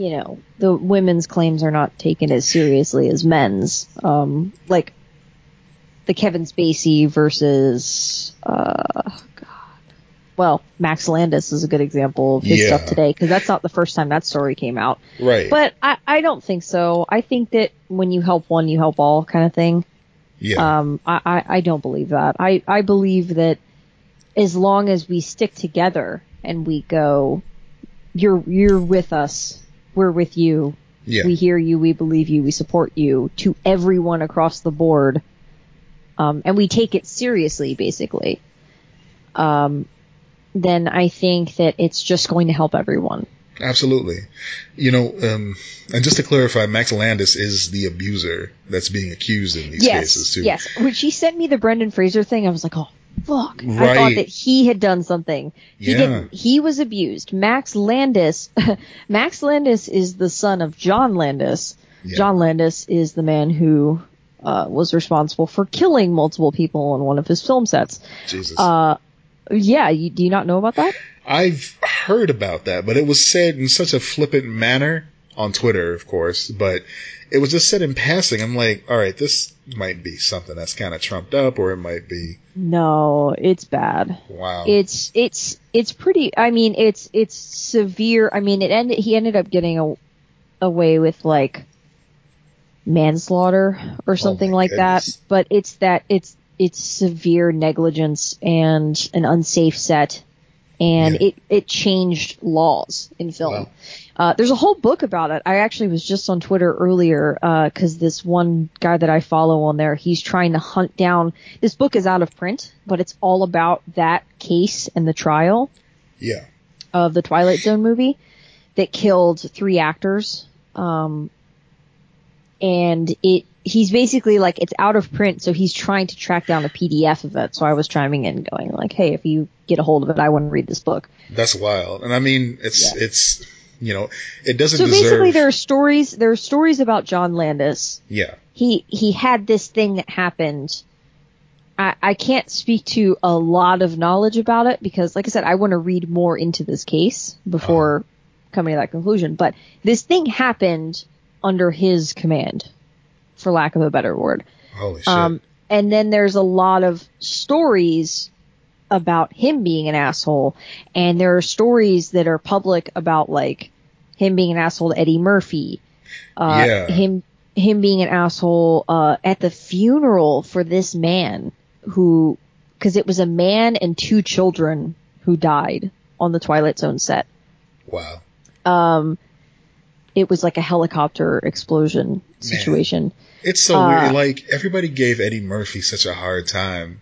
you know, the women's claims are not taken as seriously as men's. Um, like, the Kevin Spacey versus, uh, God. Well, Max Landis is a good example of his Yeah. stuff today, because that's not the first time that story came out. Right. But I, I don't think so. I think that when you help one, you help all kind of thing. yeah. Um, I, I, I don't believe that. I, I believe that as long as we stick together and we go, you're, you're with us, we're with you, yeah. we hear you, we believe you, we support you to everyone across the board, um, and we take it seriously, basically, um, then I think that it's just going to help everyone. Absolutely. You know, um, and just to clarify, Max Landis is the abuser that's being accused in these yes, cases too. yes. When she sent me the Brendan Fraser thing, I was like, oh fuck! I thought that he had done something. He Yeah. didn't. He was abused. Max Landis. Max Landis is the son of John Landis. Yeah. John Landis is the man who uh, was responsible for killing multiple people on one of his film sets. Jesus. Uh, yeah, you, do you not know about that? I've heard about that, but it was said in such a flippant manner on Twitter, of course, but it was just said in passing. I'm like, all right, this might be something that's kind of trumped up, or it might be. No, it's bad. Wow. It's it's it's pretty. I mean, it's it's severe. I mean, it ended. He ended up getting a, away with like manslaughter or something oh my like goodness. that. But it's that it's it's severe negligence and an unsafe set, and Yeah. it it changed laws in film. Wow. Uh, there's a whole book about it. I actually was just on Twitter earlier because this one guy that I follow on there, he's trying to hunt down. This book is out of print, but it's all about that case and the trial Yeah. of the Twilight Zone movie that killed three actors. Um, and it he's basically like it's out of print, so he's trying to track down a PDF of it. So I was chiming in, going like, "Hey, if you get a hold of it, I want to read this book." That's wild. And I mean, it's, Yeah. it's, you know, it doesn't So deserve. basically, there are stories. There are stories about John Landis yeah. he he had this thing that happened. I, I can't speak to a lot of knowledge about it because, like I said, I want to read more into this case before coming to that conclusion. But this thing happened under his command, for lack of a better word. Holy shit. Um, and then there's a lot of stories about him being an asshole, and there are stories that are public about like him being an asshole to Eddie Murphy, uh, Yeah. him him being an asshole uh, at the funeral for this man who, because it was a man and two children who died on the Twilight Zone set. wow. Um, it was like a helicopter explosion situation. It's so Uh, weird. Like everybody gave Eddie Murphy such a hard time,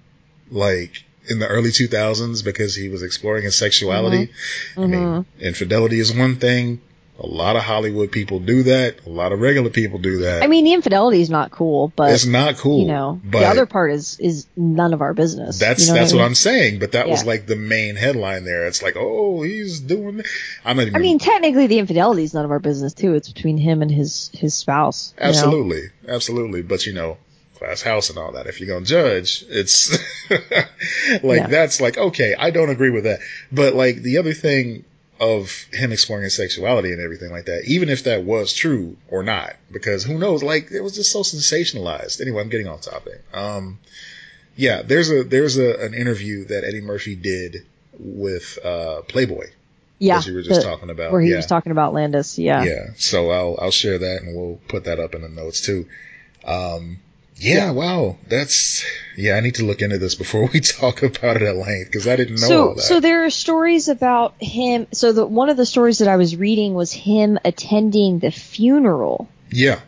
like in the early 2000s because he was exploring his sexuality. I mean, Mm-hmm. infidelity is one thing. A lot of Hollywood people do that. A lot of regular people do that. I mean, the infidelity is not cool, but it's not cool. you know, but the other part is is none of our business. that's you know that's I what. I'm saying. But that was like the main headline there. It's like, oh, he's doing. I'm not even. I mean, technically, the infidelity is none of our business too. It's between him and his his spouse. you know? Absolutely, absolutely. But you know, class house and all that. If you're gonna judge, it's like Yeah. that's like okay. I don't agree with that. But like the other thing of him exploring his sexuality and everything like that, even if that was true or not, because who knows? Like it was just so sensationalized. Anyway, I'm getting off topic. Um, yeah, there's a there's a an interview that Eddie Murphy did with uh Playboy Yeah, as you were just the- talking about. where he yeah. was talking about Landis. Yeah. Yeah. So I'll I'll share that and we'll put that up in the notes too. Um, yeah, wow, that's yeah. I need to look into this before we talk about it at length because I didn't know so so there are stories about him. So the one of the stories that I was reading was him attending the funeral yeah,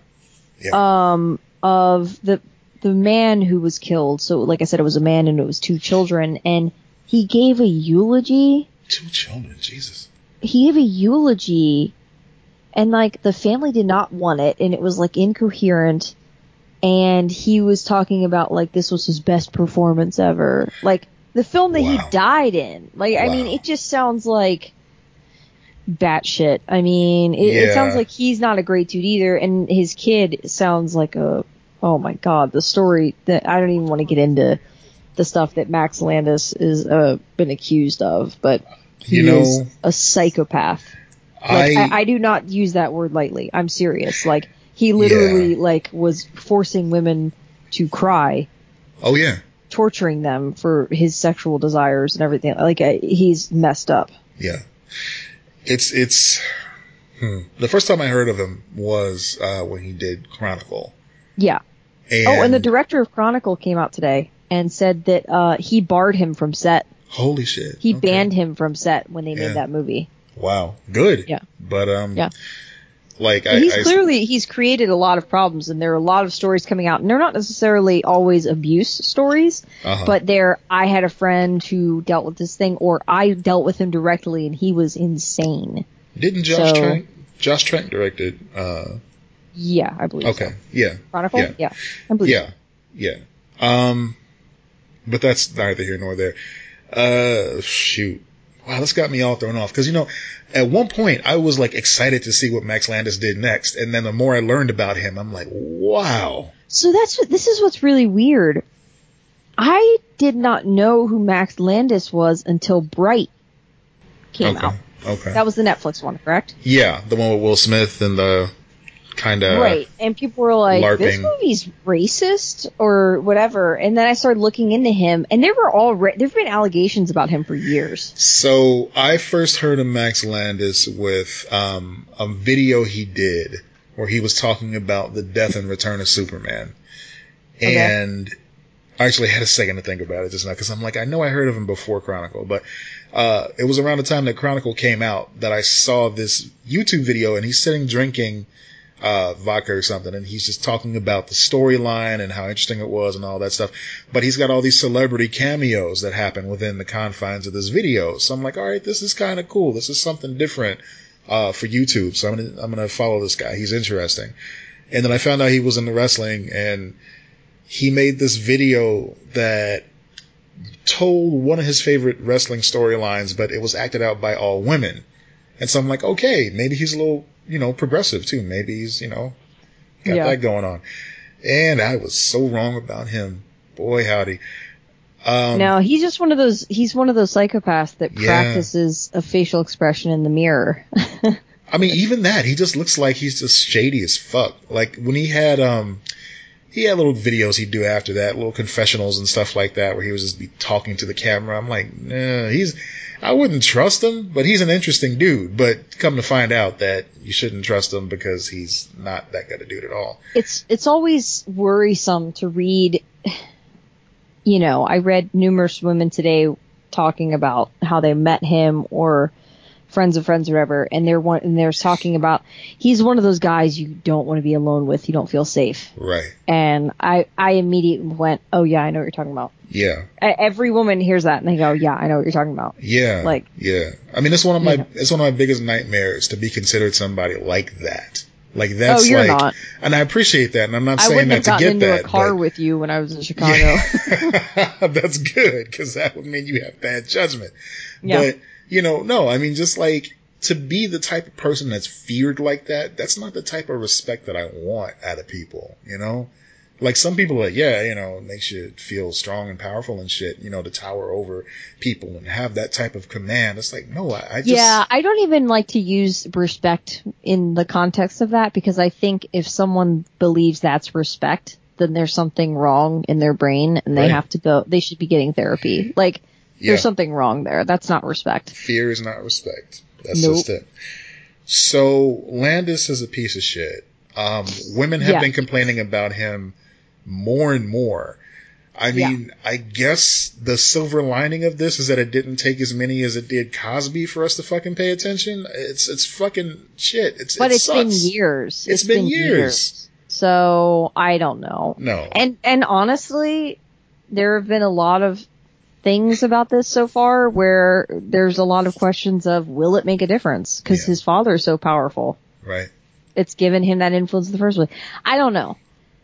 um of the the man who was killed. So like I said, it was a man and it was two children, and he gave a eulogy. two children, Jesus. He gave a eulogy, and like the family did not want it, and it was like incoherent. And he was talking about like this was his best performance ever, like the film that Wow. he died in. Like I mean, it just sounds like batshit. I mean, it, it sounds like he's not a great dude either, and his kid sounds like a oh my god, the story that I don't even want to get into the stuff that Max Landis is uh, been accused of, but he You know, is a psychopath. Like I, I, I do not use that word lightly. I'm serious. Like he literally like was forcing women to cry, oh yeah, torturing them for his sexual desires and everything. Like uh, he's messed up. yeah. It's it's. Hmm. The first time I heard of him was uh, when he did Chronicle. Yeah. And oh, and the director of Chronicle came out today and said that uh, he barred him from set. holy shit, He okay. banned him from set when they Yeah. made that movie. Wow, good. Yeah. but um, Yeah. Like I, he's I clearly he's created a lot of problems, and there are a lot of stories coming out, and they're not necessarily always abuse stories, uh-huh. but they're I had a friend who dealt with this thing, or I dealt with him directly, and he was insane. didn't Josh so- Trank Josh Trank directed? Uh, Yeah, I believe. okay, so. yeah, Chronicle. Yeah. Yeah, I believe. Yeah, yeah. Um, but that's neither here nor there. Uh, shoot. Wow, this got me all thrown off because you know, at one point I was like excited to see what Max Landis did next, and then the more I learned about him, I'm like, wow. So that's what this is what's really weird. I did not know who Max Landis was until Bright. came okay. out. Okay. That was the Netflix one, correct? yeah, the one with Will Smith and the kind of right. And people were like, "This LARPing. movie's racist or whatever." And then I started looking into him, and there were all ra- there've been allegations about him for years. So I first heard of Max Landis with um, a video he did where he was talking about the death and return of Superman, Okay. and I actually had a second to think about it just now because I'm like, I know I heard of him before Chronicle, but uh, it was around the time that Chronicle came out that I saw this YouTube video, and he's sitting drinking uh, vodka or something, and he's just talking about the storyline and how interesting it was and all that stuff. But he's got all these celebrity cameos that happen within the confines of this video. So I'm like, all right, this is kind of cool. This is something different uh, for YouTube. So I'm gonna I'm gonna follow this guy. He's interesting. And then I found out he was into wrestling, and he made this video that told one of his favorite wrestling storylines, but it was acted out by all women. And so I'm like, okay, maybe he's a little, you know, progressive too. Maybe he's, you know, got Yeah. that going on. And I was so wrong about him. Boy, howdy. Um, no, he's just one of those. He's one of those psychopaths that Yeah. practices a facial expression in the mirror. I mean, even that, he just looks like he's just shady as fuck. Like when he had, um, he had little videos he'd do after that, little confessionals and stuff like that, where he was just be talking to the camera. I'm like, nah, he's, I wouldn't trust him, but he's an interesting dude. But come to find out that you shouldn't trust him because he's not that good a dude at all. it's it's always worrisome to read you know i read numerous women today talking about how they met him or friends of friends or whatever and they're one and they're talking about he's one of those guys you don't want to be alone with you don't feel safe Right. and i i immediately went oh yeah i know what you're talking about Yeah. Every woman hears that and they go yeah i know what you're talking about Yeah. Like- yeah. I mean, it's one of my, Yeah. it's one of my biggest nightmares to be considered somebody like that. Like that's oh you're like, not and I appreciate that, and I'm not saying that to get into that. a car but- with you when i was in chicago Yeah. That's good because that would mean you have bad judgment. Yeah. But, you know, no, I mean, just like to be the type of person that's feared like that, that's not the type of respect that I want out of people, you know? Like some people are like, yeah, you know, it makes you feel strong and powerful and shit, you know, to tower over people and have that type of command. It's like, no, I, I just, Yeah, I don't even like to use respect in the context of that because I think if someone believes that's respect, then there's something wrong in their brain and they Right. have to go, they should be getting therapy. Like, yeah, there's something wrong there. That's not respect. fear is not respect. That's Nope. just it. So Landis is a piece of shit. Um, women have Yeah. been complaining about him more and more. I Yeah. mean, I guess the silver lining of this is that it didn't take as many as it did Cosby for us to fucking pay attention. It's it's fucking shit. It's But it it's been years. It's been years. So I don't know. No. And and honestly, there have been a lot of things about this so far where there's a lot of questions of will it make a difference because Yeah. his father is so powerful. right. It's given him that influence in the first place. I don't know.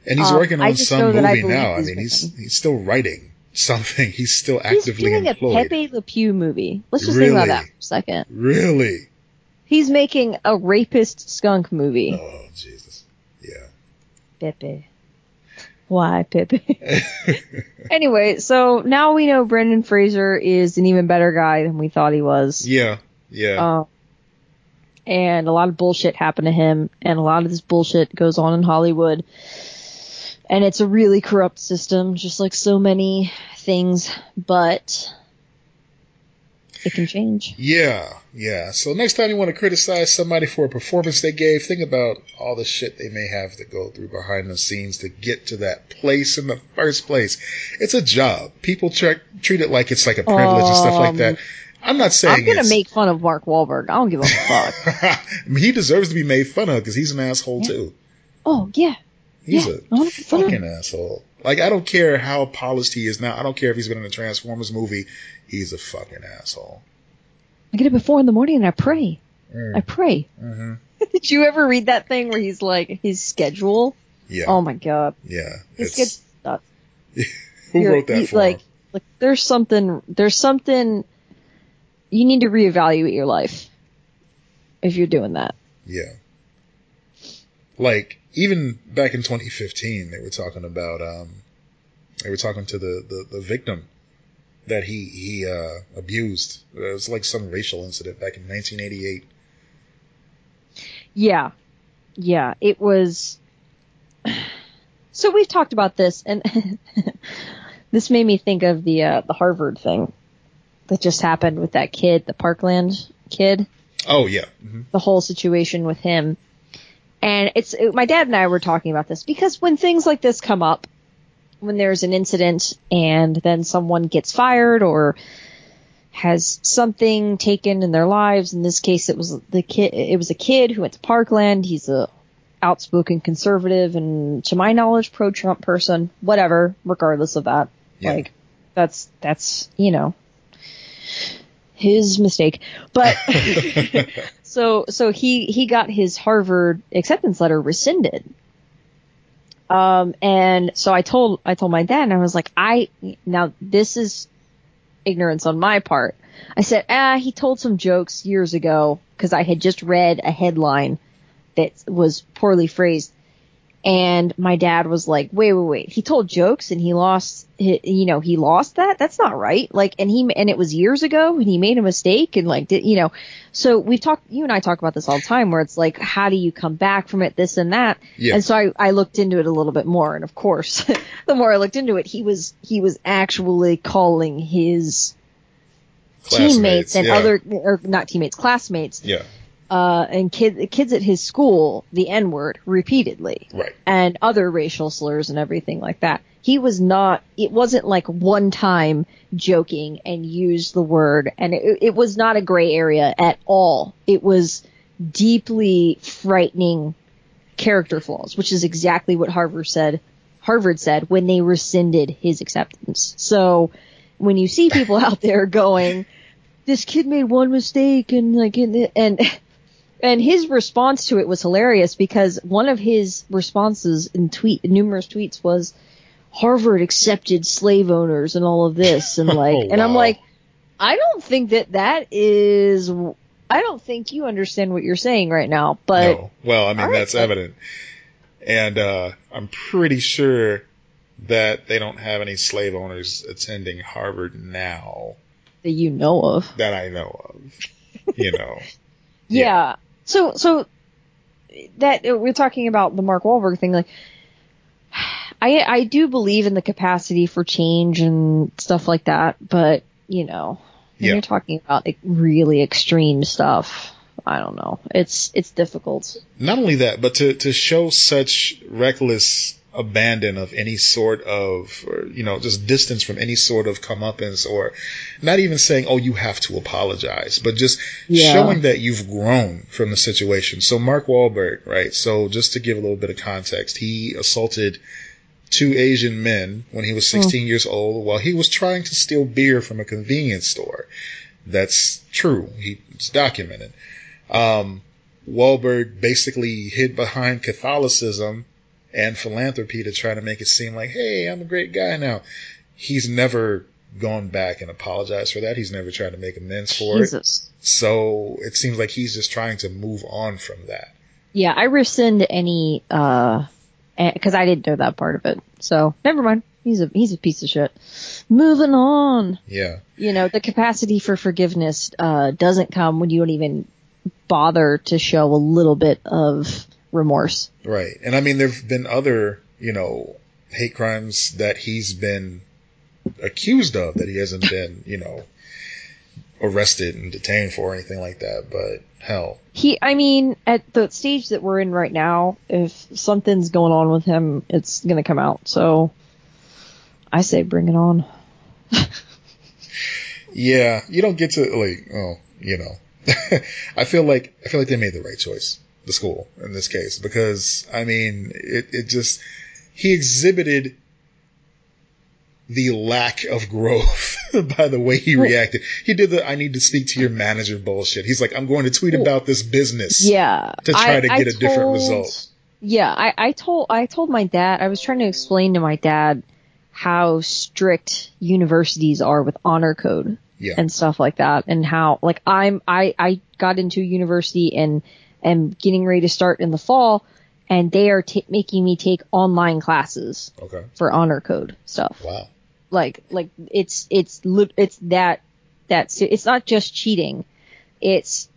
And he's Um, working I on just some know that I movie believe now. I mean, he's women. he's still writing something. He's still He's actively doing employed. a Pepe Le Pew movie. Let's just think about that for a second. Really? He's making a rapist skunk movie. Oh Jesus. Yeah. Pepe. Why Pepe? anyway, so now we know Brendan Fraser is an even better guy than we thought he was. Yeah. Yeah. Um, and a lot of bullshit happened to him, and a lot of this bullshit goes on in Hollywood. And it's a really corrupt system, just like so many things, but it can change. Yeah, yeah. So next time you want to criticize somebody for a performance they gave, think about all the shit they may have to go through behind the scenes to get to that place in the first place. It's a job. People tre- treat it like it's like a privilege and stuff like that. Um, I'm not saying I'm gonna make fun of Mark Wahlberg. I don't give a fuck. he deserves to be made fun of because he's an asshole too. oh yeah, He's Yeah, a I wanna make fun of fucking asshole. Like I don't care how polished he is now. I don't care if he's been in a Transformers movie. He's a fucking asshole. I get up at four in the morning and I pray. Mm. I pray. hmm Did you ever read that thing where he's like his schedule? Yeah, Oh my god, yeah. his schedule. who You're- wrote that you- for like, him? like there's something there's something you need to reevaluate your life if you're doing that. Yeah. Like even back in 2015, they were talking about um, they were talking to the the, the victim that he he uh, abused. It was like some racial incident back in 1988. Yeah. Yeah, it was So we've talked about this and this made me think of the uh, the Harvard thing that just happened with that kid, the Parkland kid. Oh yeah. Mm-hmm. The whole situation with him. And it's it, my dad and I were talking about this because when things like this come up, when there's an incident and then someone gets fired or has something taken in their lives. In this case, it was the kid. It was a kid who went to Parkland. He's a outspoken conservative and, to my knowledge, pro-Trump person. Whatever. Regardless of that, Yeah. like that's that's you know his mistake. But so so he he got his Harvard acceptance letter rescinded. Um, and so I told, I told my dad and I was like, I, now this is ignorance on my part. I said, ah, he told some jokes years ago because I had just read a headline that was poorly phrased. And my dad was like, wait, wait, wait. He told jokes and he lost, you know, he lost that? That's not right. Like, and he, and it was years ago and he made a mistake and like, did, you know, so we've talked, you and I talk about this all the time where it's like, how do you come back from it, this and that? Yeah. And so I, I looked into it a little bit more. And of course, the more I looked into it, he was, he was actually calling his teammates and yeah. other, or not teammates, classmates, Yeah. Uh, and kid, kids at his school, the N word repeatedly Right. and other racial slurs and everything like that. He was not, it wasn't like one time joking and used the word and it, it was not a gray area at all. It was deeply frightening character flaws, which is exactly what Harvard said, Harvard said when they rescinded his acceptance. So when you see people out there going, this kid made one mistake and like, and, and and his response to it was hilarious because one of his responses in tweet numerous tweets was Harvard accepted slave owners and all of this and like Oh, and I'm like I don't think that that is I don't think you understand what you're saying right now but no. Well, I mean that's then. evident, and uh, I'm pretty sure that they don't have any slave owners attending Harvard now that you know of that I know of. You know. yeah. So so that uh, we're talking about the Mark Wahlberg thing like I I do believe in the capacity for change and stuff like that, but you know, when Yeah. you're talking about like, really extreme stuff, I don't know. It's it's difficult. not only that, but to, to show such reckless abandon of any sort of, or, you know, just distance from any sort of comeuppance or not even saying, oh, you have to apologize, but just Yeah. showing that you've grown from the situation. So Mark Wahlberg, right? So just to give a little bit of context, he assaulted two Asian men when he was 16 years old while he was trying to steal beer from a convenience store. That's true. He, it's documented. Um, Wahlberg basically hid behind Catholicism and philanthropy to try to make it seem like, hey, I'm a great guy now. He's never gone back and apologized for that. He's never tried to make amends for it. So it seems like he's just trying to move on from that. Yeah, I rescind any uh because I didn't know that part of it. So never mind. He's a he's a piece of shit. Moving on. Yeah. You know, the capacity for forgiveness uh doesn't come when you don't even bother to show a little bit of remorse. Right. And I mean, there've been other, you know, hate crimes that he's been accused of that he hasn't been, you know, arrested and detained for or anything like that. But hell, He, I mean, at the stage that we're in right now, if something's going on with him, it's gonna come out. So, I say bring it on. yeah, you don't get to like, oh, you know, I feel like I feel like they made the right choice, the school in this case, because I mean, it it just he exhibited the lack of growth by the way he reacted. He did the I need to speak to your manager bullshit. He's like, I'm going to tweet about this business. Yeah. To try I- to I get a different result. Yeah, I, I told I told my dad I was trying to explain to my dad how strict universities are with honor code Yeah. and stuff like that and how like I'm I I got into university and am getting ready to start in the fall and they are ta making me take online classes Okay. for honor code stuff. Wow. Like like it's it's it's that that it's not just cheating. It's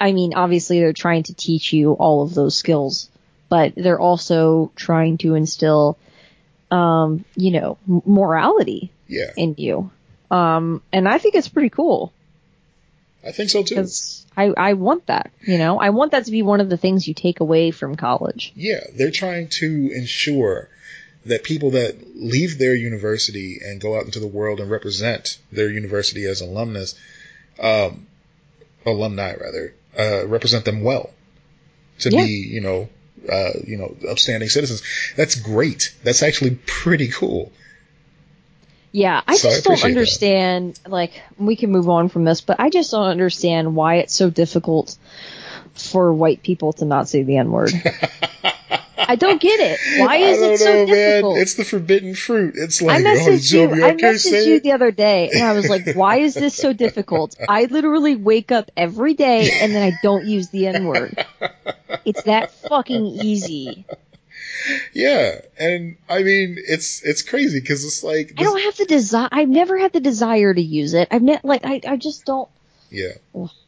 I mean obviously they're trying to teach you all of those skills, but they're also trying to instill um you know morality Yeah, in you. Um and I think it's pretty cool I think so too. I I want that, you know. I want that to be one of the things you take away from college. Yeah, they're trying to ensure that people that leave their university and go out into the world and represent their university as alumnus, um, alumni rather, uh, represent them well to Yeah. be, you know, uh, you know, upstanding citizens. That's great. That's actually pretty cool. Yeah, I So I just don't appreciate that. understand. Like, we can move on from this, but I just don't understand why it's so difficult for white people to not say the N word. I don't get it. Why is I it so know, difficult? man. It's the forbidden fruit. It's I like, oh, messaged you. Joby, I I messaged you the other day, and I was like, "Why is this so difficult?" I literally wake up every day, and then I don't use the N word. It's that fucking easy. Yeah, and I mean, it's it's crazy because it's like, I this- don't have the desire. I've never had the desire to use it. I've ne- like I, I just don't. yeah,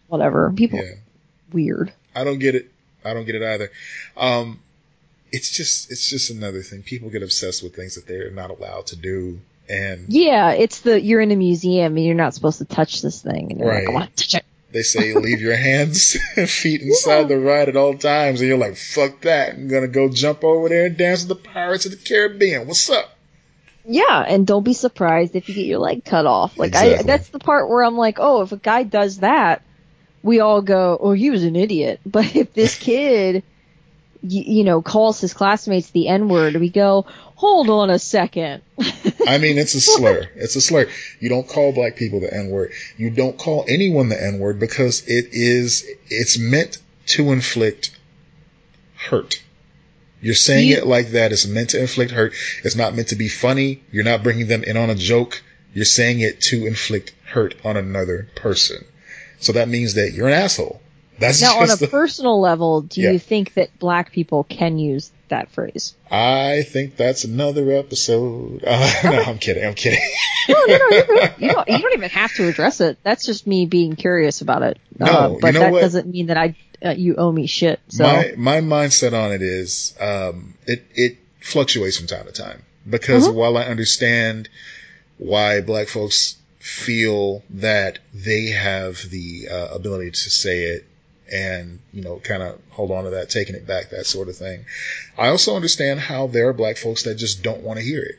Whatever. People yeah. weird. I don't get it. I don't get it either. Um, it's just it's just another thing. People get obsessed with things that they're not allowed to do, and Yeah, it's the you're in a museum and you're not supposed to touch this thing, and you're like, Right. I want to touch it. They say leave your hands and feet inside the ride at all times, and you're like, fuck that. I'm gonna go jump over there and dance with the Pirates of the Caribbean. What's up? Yeah, and don't be surprised if you get your leg cut off. Like I, that's the part where I'm like, oh, if a guy does that, we all go, oh, he was an idiot. But if this kid, you, you know, calls his classmates the N word, we go, hold on a second. I mean, it's a slur. It's a slur. You don't call black people the N word. You don't call anyone the N word because it is, it's meant to inflict hurt. You're saying You- it like that. It's meant to inflict hurt. It's not meant to be funny. You're not bringing them in on a joke. You're saying it to inflict hurt on another person. So that means that you're an asshole. That's now, on a the, personal level, do Yeah. you think that black people can use that phrase? I think that's another episode. Uh, no, I'm kidding. I'm kidding. No, no, no. You don't, you don't even have to address it. That's just me being curious about it. No, uh, you but know that what? doesn't mean that I uh, you owe me shit. So my my mindset on it is um, it it fluctuates from time to time because Mhm. while I understand why black folks feel that they have the uh, ability to say it and you know kind of hold on to that taking it back that sort of thing. I also understand how there are black folks that just don't want to hear it.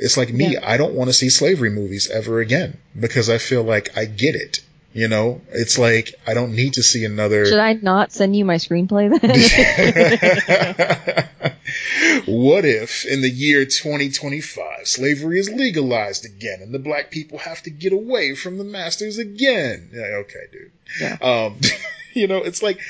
It's like me Yeah. i don't want to see slavery movies ever again because i feel like i get it you know it's like i don't need to see another should I not send you my screenplay then? what if in the year 2025 slavery is legalized again and the black people have to get away from the masters again? Yeah, okay, dude. Yeah. Um, you know, it's like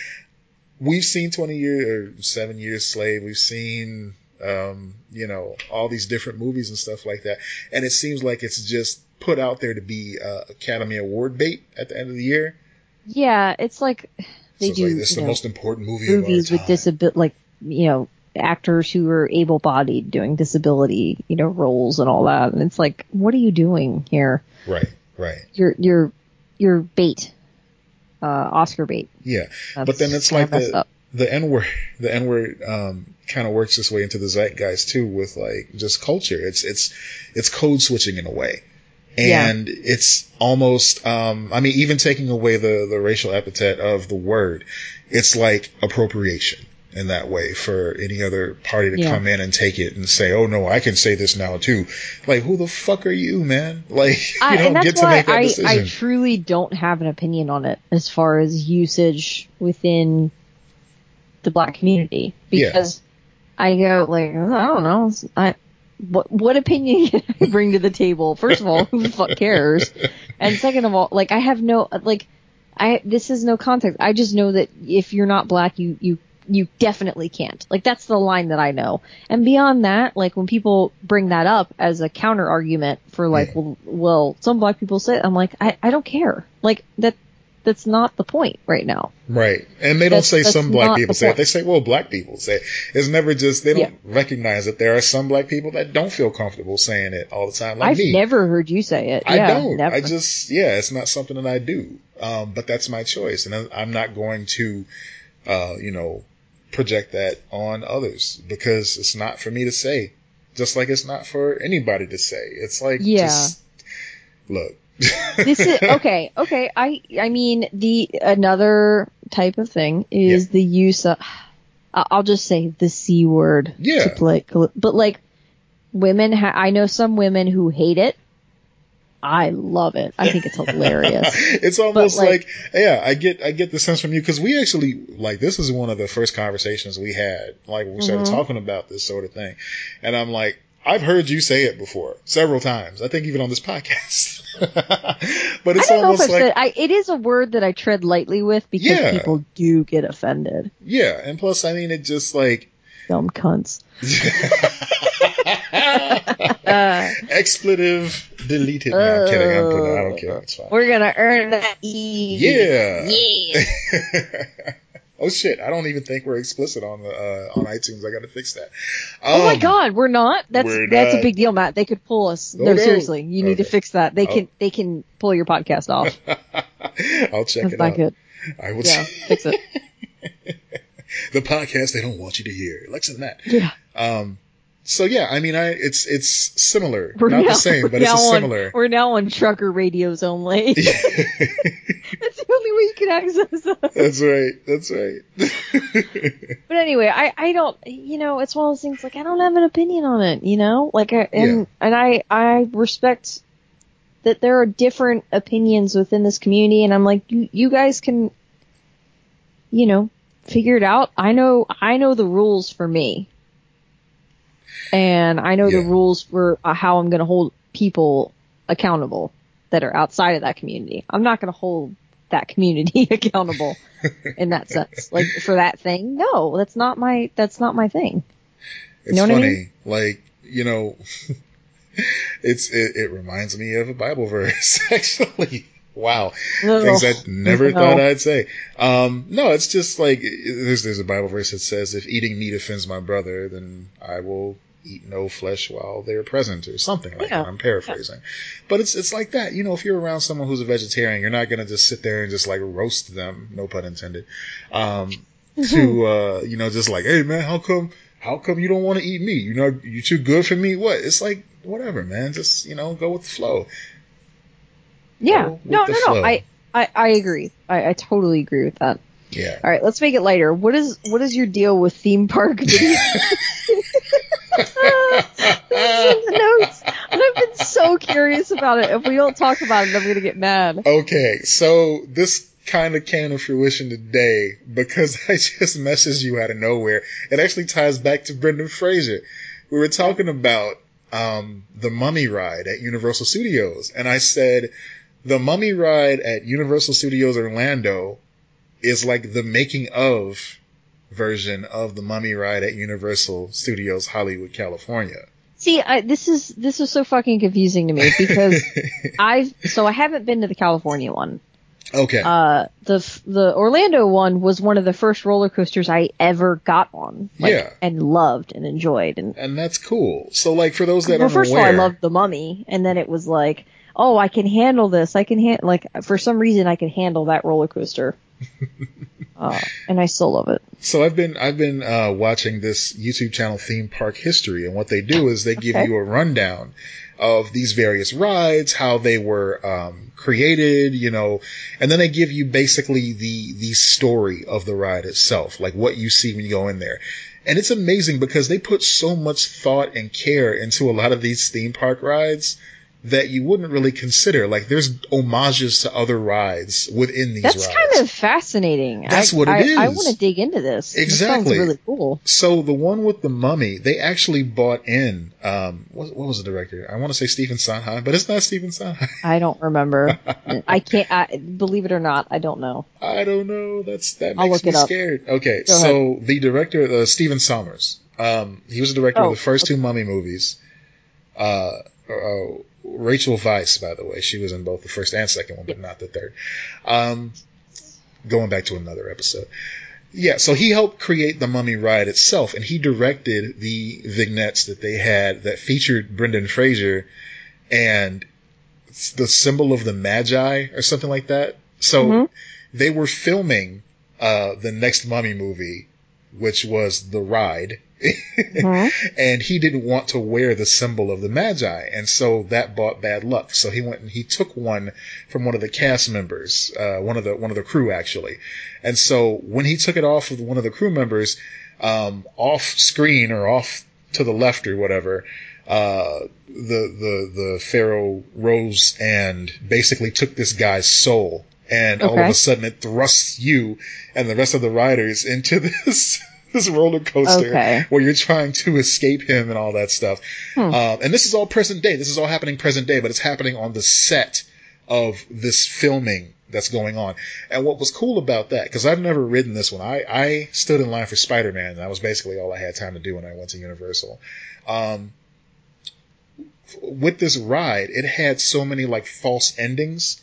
we've seen 20 years or seven years slave. We've seen, um, you know, all these different movies and stuff like that. And it seems like it's just put out there to be uh, Academy Award bait at the end of the year. yeah, it's like they so it's do like, this is the know, most important movie movies with disability, like you know, actors who are able-bodied doing disability, you know, roles and all that. And it's like, what are you doing here? Right, right. You're you're you're bait, uh, Oscar bait. Yeah. That's But then it's like the, up. the N word, the N word, um, kind of works its way into the zeitgeist too with like just culture. It's, it's, it's code switching in a way. Yeah. And it's almost, um, I mean, even taking away the, the racial epithet of the word, it's like appropriation in that way for any other party to Yeah. come in and take it and say, oh no, I can say this now too. Like, who the fuck are you, man? Like, you I, don't get to make that I, decision. I truly don't have an opinion on it as far as usage within the black community Yeah. because I go like I don't know I what what opinion can I bring to the table? First of all, who the fuck cares? And second of all, like I have no like I this is no context. I just know that if you're not black, you you you definitely can't. Like that's the line that I know. And beyond that, like when people bring that up as a counter argument for like, well, well, some black people say, I'm like, I, I don't care. Like that, that's not the point right now. Right. And they don't That's- say that's some black people say it. They say, well, black people say it. It's never just, they don't Yeah. recognize that there are some black people that don't feel comfortable saying it all the time, like I've me. never heard you say it. I yeah, don't. Never. I just, yeah, it's not something that I do. Um, but that's my choice. And I'm- I'm not going to, uh, you know, project that on others because it's not for me to say. Just like it's not for anybody to say. It's like, Yeah. just, look. This is okay. Okay, I I mean the another type of thing is the use of. I'll just say the c word Yeah. to play, but like women, ha- I know some women who hate it. I love it. I think it's hilarious. it's almost like- like, yeah, I get I get the sense from you because we actually like this is one of the first conversations we had like we started Mhm. talking about this sort of thing, and I'm like. I've heard you say it before several times. I think even on this podcast. but it's don't know if almost like. I, it is a word that I tread lightly with because Yeah. people do get offended. yeah, and plus I mean it just like Dumb cunts. Expletive deleted. No, I'm kidding. I'm I don't care. It's fine. we're gonna earn that E. Yeah. Yeah. oh shit! I don't even think we're explicit on the uh, on iTunes. I got to fix that. Oh my Um, god, we're not. That's we're that's not. a big deal, Matt. They could pull us. Oh, no, no. seriously, you need to fix that. They Oh. can they can pull your podcast off. I'll check That's it not out. good. I will. Yeah, fix it. the podcast they don't want you to hear. Less than that. Yeah, Um. So yeah, I mean, I it's it's similar, we're not now, the same, but it's a on, similar. We're now on trucker radios only. That's the only way you can access us. That's right. That's right. But anyway, I I don't. You know, it's one of those things. Like I don't have an opinion on it. You know, like I, and and I I respect that there are different opinions within this community, and I'm like, you you guys can, you know, figure it out. I know I know the rules for me, and I know the rules for uh, how I'm going to hold people accountable that are outside of that community. I'm not going to hold that community accountable in that sense. Like for that thing, no, that's not my that's not my thing. It's know what I funny, mean? like you know, it's it, it reminds me of a Bible verse. Actually, wow, things I never no. thought I'd say. Um, no, it's just like there's there's a Bible verse that says, "If eating meat offends my brother, then I will." Eat no flesh while they're present, or something like Yeah. that. I'm paraphrasing, but it's it's like that. You know, if you're around someone who's a vegetarian, you're not gonna just sit there and just like roast them, no pun intended. Um, to uh, you know, just like, hey man, how come how come you don't want to eat meat? You know, you're too good for me. What? It's like whatever, man. Just you know, go with the flow. Yeah, with no, no, flow. no. I, I I agree. I, I totally agree with that. Yeah. All right, let's make it lighter. What is what is your deal with theme park videos? notes. And I've been so curious about it. If we don't talk about it, I'm gonna get mad. okay, so this kind of came to fruition today because I just messaged you out of nowhere. It actually ties back to Brendan Fraser. We were talking about um, the Mummy ride at Universal Studios, and I said the Mummy ride at Universal Studios Orlando is like the making of version of the Mummy ride at Universal Studios Hollywood, California. See, I, this is this is so fucking confusing to me because I've so I haven't been to the California one. okay. Uh, the the Orlando one was one of the first roller coasters I ever got on. like, Yeah. and loved and enjoyed. And and that's cool. So like for those that well, aren't first of all, I loved the Mummy, and then it was like, oh, I can handle this. I can handle like for some reason I can handle that roller coaster. uh, and I still love it. So I've been I've been uh, watching this YouTube channel Theme Park History, and what they do is they give Okay. you a rundown of these various rides, how they were um, created, you know, and then they give you basically the the story of the ride itself, like what you see when you go in there. And it's amazing because they put so much thought and care into a lot of these theme park rides that you wouldn't really consider. Like there's homages to other rides within these That's rides. kind of fascinating. That's I, what it I, I want to dig into this. This Exactly. sounds really cool. So the one with the mummy, they actually bought in. Um, what, what was the director? I want to say Stephen Sondheim, but it's not Stephen Sondheim. I don't remember. I can't. I, believe it or not, I don't know. I don't know. That's that makes me scared. Okay, Go so the director, uh, Stephen Sommers, um, he was the director Oh, of the first two Mummy movies. Uh, uh, Rachel Weisz, by the way, she was in both the first and second one, but not the third. Um, going back to another episode. Yeah, so he helped create the Mummy ride itself, and he directed the vignettes that they had that featured Brendan Fraser and the symbol of the Magi or something like that. So mm-hmm. they were filming uh, the next Mummy movie, which was the ride, mm-hmm. and he didn't want to wear the symbol of the Magi, and so that brought bad luck. So he went and he took one from one of the cast members, uh, one of the one of the crew actually, and so when he took it off of one of the crew members, um, off screen or off to the left or whatever, uh, the the the pharaoh rose and basically took this guy's soul, and okay. all of a sudden it thrusts you and the rest of the riders into this this roller coaster okay. where you're trying to escape him and all that stuff. Hmm. Um, and this is all present day. This is all happening present day, but it's happening on the set of this filming that's going on. And what was cool about that, because I've never ridden this one, I, I stood in line for Spider Man. That was basically all I had time to do when I went to Universal. Um, with this ride, it had so many like false endings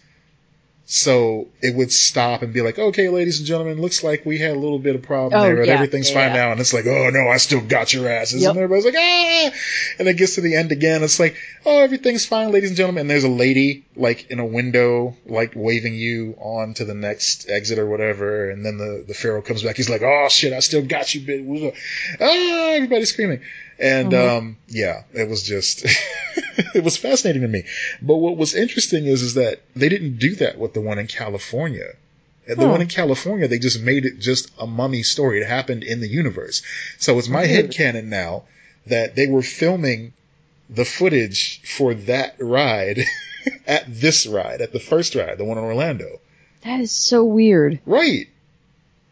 so it would stop and be like, okay, ladies and gentlemen, looks like we had a little bit of problem oh, there, but yeah, everything's yeah, fine yeah. now. And it's like, oh no, I still got your asses. Yep. And everybody's like, ah! And it gets to the end again. It's like, oh, everything's fine, ladies and gentlemen. And there's a lady like in a window, like waving you on to the next exit or whatever. And then the, the Pharaoh comes back. He's like, oh shit, I still got you, bitch. Ah, everybody's screaming. And, mm-hmm. um, yeah, it was just, it was fascinating to me. But what was interesting is, is that they didn't do that with the one in California. The huh. one in California, they just made it just a mummy story. It happened in the universe. So it's my mm-hmm. head canon now that they were filming the footage for that ride at this ride, at the first ride, the one in Orlando. That is so weird. Right.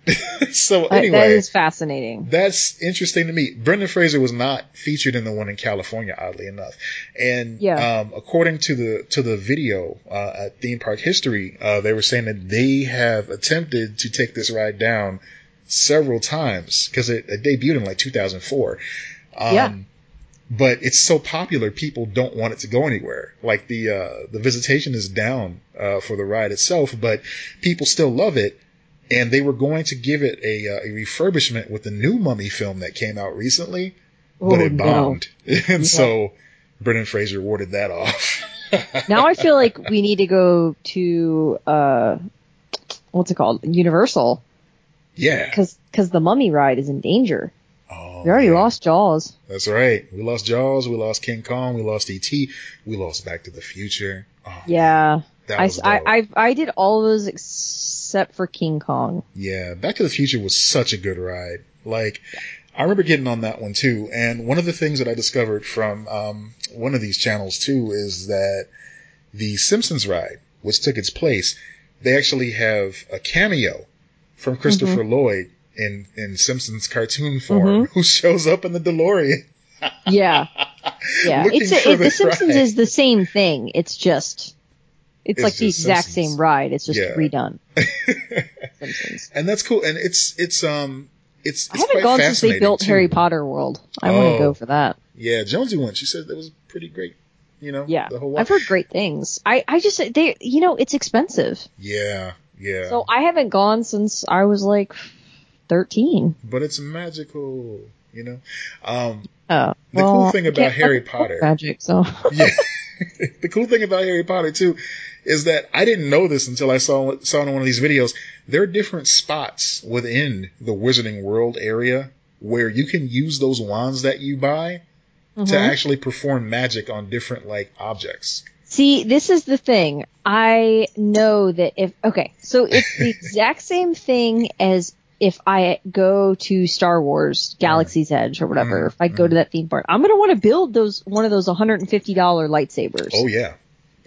so anyway, that is fascinating. That's interesting to me. Brendan Fraser was not featured in the one in California, oddly enough. And yeah. um, according to the to the video uh, at Theme Park History, uh, they were saying that they have attempted to take this ride down several times because it, it, debuted in like 2004. Um, yeah. But it's so popular, people don't want it to go anywhere. Like the uh, the visitation is down uh, for the ride itself, but people still love it and they were going to give it a, uh, a refurbishment with the new Mummy film that came out recently, oh, but it bombed, no. and yeah. so Brendan Fraser warded that off. now I feel like we need to go to uh, what's it called, Universal. Yeah, because because the Mummy ride is in danger. Oh, we already lost Jaws. That's right. We lost Jaws. We lost King Kong. We lost E.T. We lost Back to the Future. Oh, yeah. I, I, I, I did all of those except for King Kong. Yeah, Back to the Future was such a good ride. Like. I remember getting on that one too. And one of the things that I discovered from um, one of these channels too is that the Simpsons ride, which took its place, they actually have a cameo from Christopher mm-hmm. Lloyd in in Simpsons cartoon form, mm-hmm. who shows up in the DeLorean. yeah, yeah. It's a, it, the Simpsons ride. is the same thing. It's just it's, it's like the exact Simpsons. same ride. It's just yeah. redone. And that's cool. And it's it's um it's, it's I haven't gone since they built too. Harry Potter World. I oh, want to go for that. Yeah, Jonesy went. She said that was pretty great. You know, yeah, I've heard great things. I I just they you know it's expensive. Yeah, yeah. So I haven't gone since I was like thirteen. But it's magical, you know. Um, oh, the well, cool thing about Harry Potter, magic. So yeah. the cool thing about Harry Potter too is that I didn't know this until I saw saw in one of these videos. There are different spots within the Wizarding World area where you can use those wands that you buy mm-hmm. to actually perform magic on different like objects. See, this is the thing. I know that if okay, so it's the exact same thing as if I go to Star Wars Galaxy's mm. Edge or whatever, mm. if I go to that theme park, I'm gonna want to build those one of those $150 lightsabers. Oh yeah.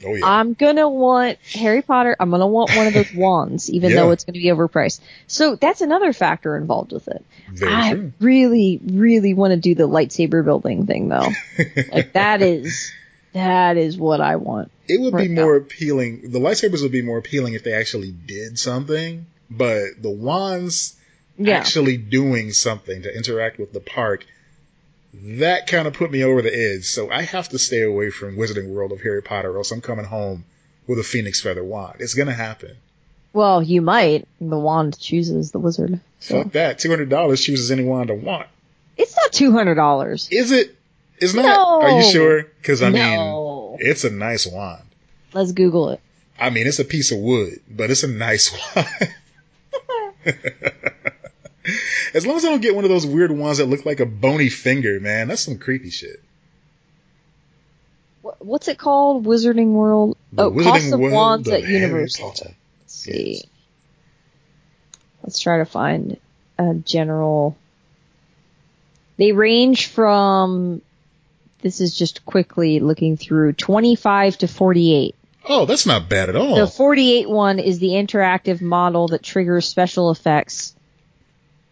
Oh yeah. I'm gonna want Harry Potter. I'm gonna want one of those wands, even yeah. though it's gonna be overpriced. So that's another factor involved with it. Very I true. really, really want to do the lightsaber building thing though. like that is that is what I want. It would right be more now. appealing. The lightsabers would be more appealing if they actually did something. But the wands yeah. actually doing something to interact with the park, that kind of put me over the edge. So I have to stay away from Wizarding World of Harry Potter, or else I'm coming home with a Phoenix Feather wand. It's gonna happen. Well, you might. The wand chooses the wizard. So. Fuck that. Two hundred dollars chooses any wand I want. It's not two hundred dollars. Is it? It's not. No. Are you sure? Because I No. mean, it's a nice wand. Let's Google it. I mean, it's a piece of wood, but it's a nice wand. as long as I don't get one of those weird ones that look like a bony finger, man, that's some creepy shit. What's it called? Wizarding World. The oh, Wizarding cost of World wands of at Harry Universal. Potter. Let's see. Yes. Let's try to find a general. They range from. This is just quickly looking through 25 to 48. Oh, that's not bad at all. The 48 one is the interactive model that triggers special effects.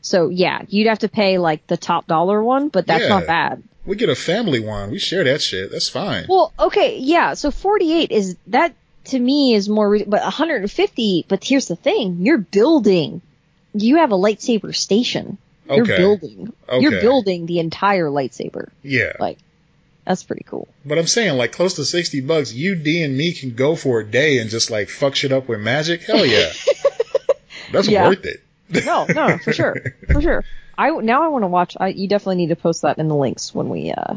So yeah, you'd have to pay like the top dollar one, but that's Yeah. not bad. we get a family one. We share that shit. That's fine. Well, okay, yeah. So 48 is that to me is more, but 150. But here's the thing: you're building. You have a lightsaber station. Okay. You're Okay. building. You're building the entire lightsaber. yeah. Like, that's pretty cool. But I'm saying, like, close to 60 bucks, you, D, and me can go for a day and just, like, fuck shit up with magic? Hell yeah. That's Yeah. worth it. No, no, for sure, for sure. I now I want to watch. I, you definitely need to post that in the links when we uh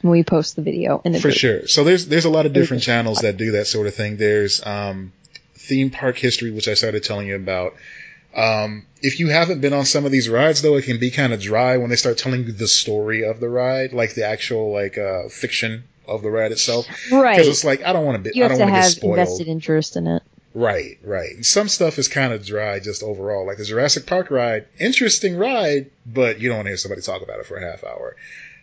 when we post the video in the For group. sure. So there's there's a lot of different channels that do that sort of thing. There's um, theme park history, which I started telling you about. Um, if you haven't been on some of these rides, though, it can be kind of dry when they start telling you the story of the ride, like the actual like uh, fiction of the ride itself. Right. Because it's like I don't want to be, You I have don't to want to get have invested interest in it. Right, right. Some stuff is kind of dry just overall. Like the Jurassic Park ride, interesting ride, but you don't want to hear somebody talk about it for a half hour.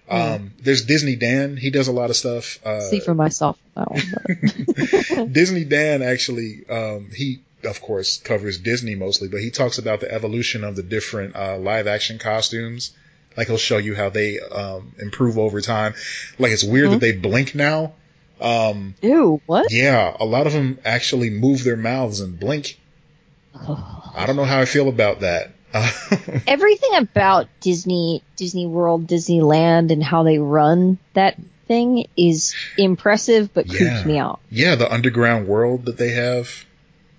Um, there's Disney Dan. He does a lot of stuff. Uh, See for myself that one. Disney Dan actually, um, he of course covers Disney mostly, but he talks about the evolution of the different uh, live action costumes. Like he'll show you how they um, improve over time. Like it's weird that they blink now. Um, Ew, what? yeah, a lot of them actually move their mouths and blink. I don't know how I feel about that. Everything about Disney, Disney World, Disneyland, and how they run that thing is impressive, but Yeah. creeps me out. yeah, the underground world that they have,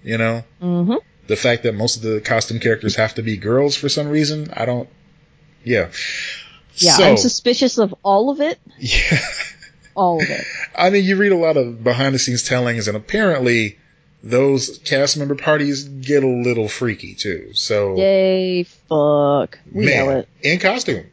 you know, hmm the fact that most of the costume characters have to be girls for some reason. I don't. Yeah. Yeah, So, I'm suspicious of all of it. yeah. All of it. I mean, you read a lot of behind the scenes tellings, and apparently those cast member parties get a little freaky too. So, Yay, fuck. We man, it. in costume,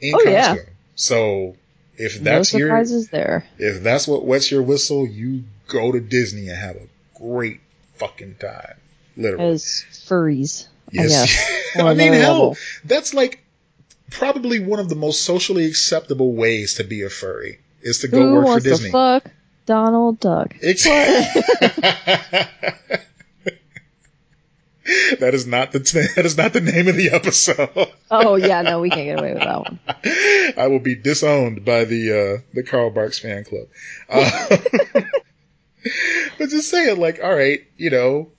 in Oh, costume. yeah. So, if No that's your, surprises there. if that's what wets your whistle, you go to Disney and have a great fucking time. Literally. As furries. I Yes. On I mean, hell, level. that's like probably one of the most socially acceptable ways to be a furry is to go Who work for wants Disney. to fuck Donald Duck? Ex- that is not the that is not the name of the episode. Oh yeah, no, we can't get away with that one. I will be disowned by the uh, the Carl Barks fan club. Uh, but just saying, like, all right, you know,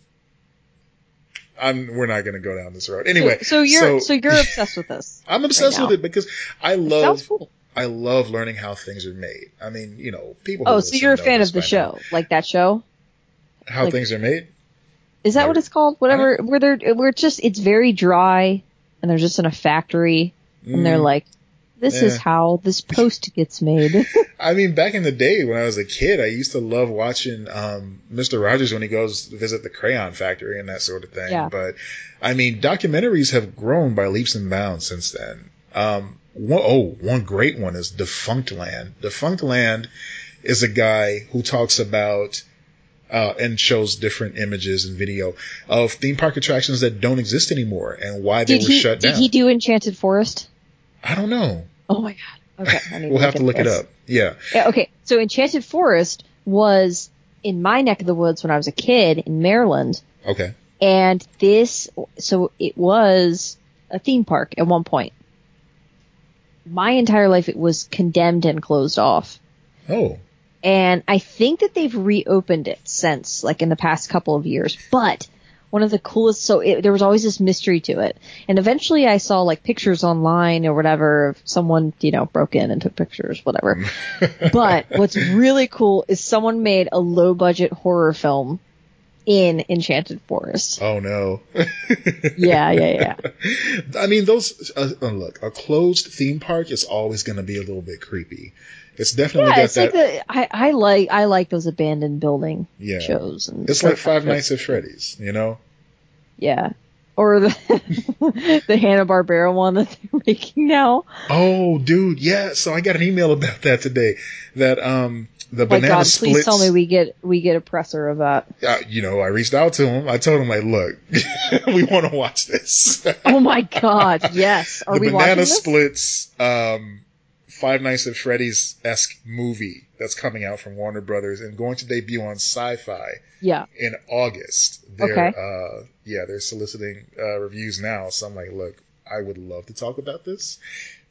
I'm we're not going to go down this road anyway. so, so you're so, you're obsessed with this. I'm obsessed now. with it because I Sounds love cool. I love learning how things are made. I mean, you know, people. Oh, so you're a fan of the show, now. like that show? How like- things are made. Is that No. what it's called? Whatever. Where they're where it's just it's very dry, and they're just in a factory, and they're Mm. like, "This is how this post gets made." I mean, back in the day when I was a kid, I used to love watching um, Mr. Rogers when he goes visit the crayon factory and that sort of thing. Yeah. But I mean, documentaries have grown by leaps and bounds since then. Um, one, oh, one great one is Defunctland. Defunct Land is a guy who talks about uh, and shows different images and video of theme park attractions that don't exist anymore and why they were he shut did down. Did he do Enchanted Forest? I don't know. Oh my god. Okay, We'll have to look it up. Yeah. Yeah, okay, so Enchanted Forest was in my neck of the woods when I was a kid in Maryland, Okay. and this so it was a theme park at one point. My entire life it was condemned and closed off. Oh. And I think that they've reopened it since, like in the past couple of years. But one of the coolest, so it, there was always this mystery to it. And eventually I saw like pictures online or whatever of someone, you know, broke in and took pictures, whatever. but what's really cool is someone made a low budget horror film in Enchanted Forest. Oh no. yeah, yeah, yeah. I mean, those uh, uh, look a closed theme park is always going to be a little bit creepy. It's definitely yeah, got it's that. like the I, I like I like those abandoned building Yeah. shows. And it's like Five. Nights at Freddy's, you know. Yeah. Or the the Hanna Barbera one that they're making now. Oh, dude, yeah. So I got an email about that today. That um the My banana God, splits. please tell me we get we get a presser of that. uh, you know, I reached out to him. I told him like, look, we want to watch this. Oh my God, yes. Are the we watching banana this? splits um Five Nights at Freddy's esque movie that's coming out from Warner Brothers and going to debut on Syfy Yeah. in August. They're, Okay. uh, yeah, they're soliciting uh, reviews now. So I'm like, look, I would love to talk about this.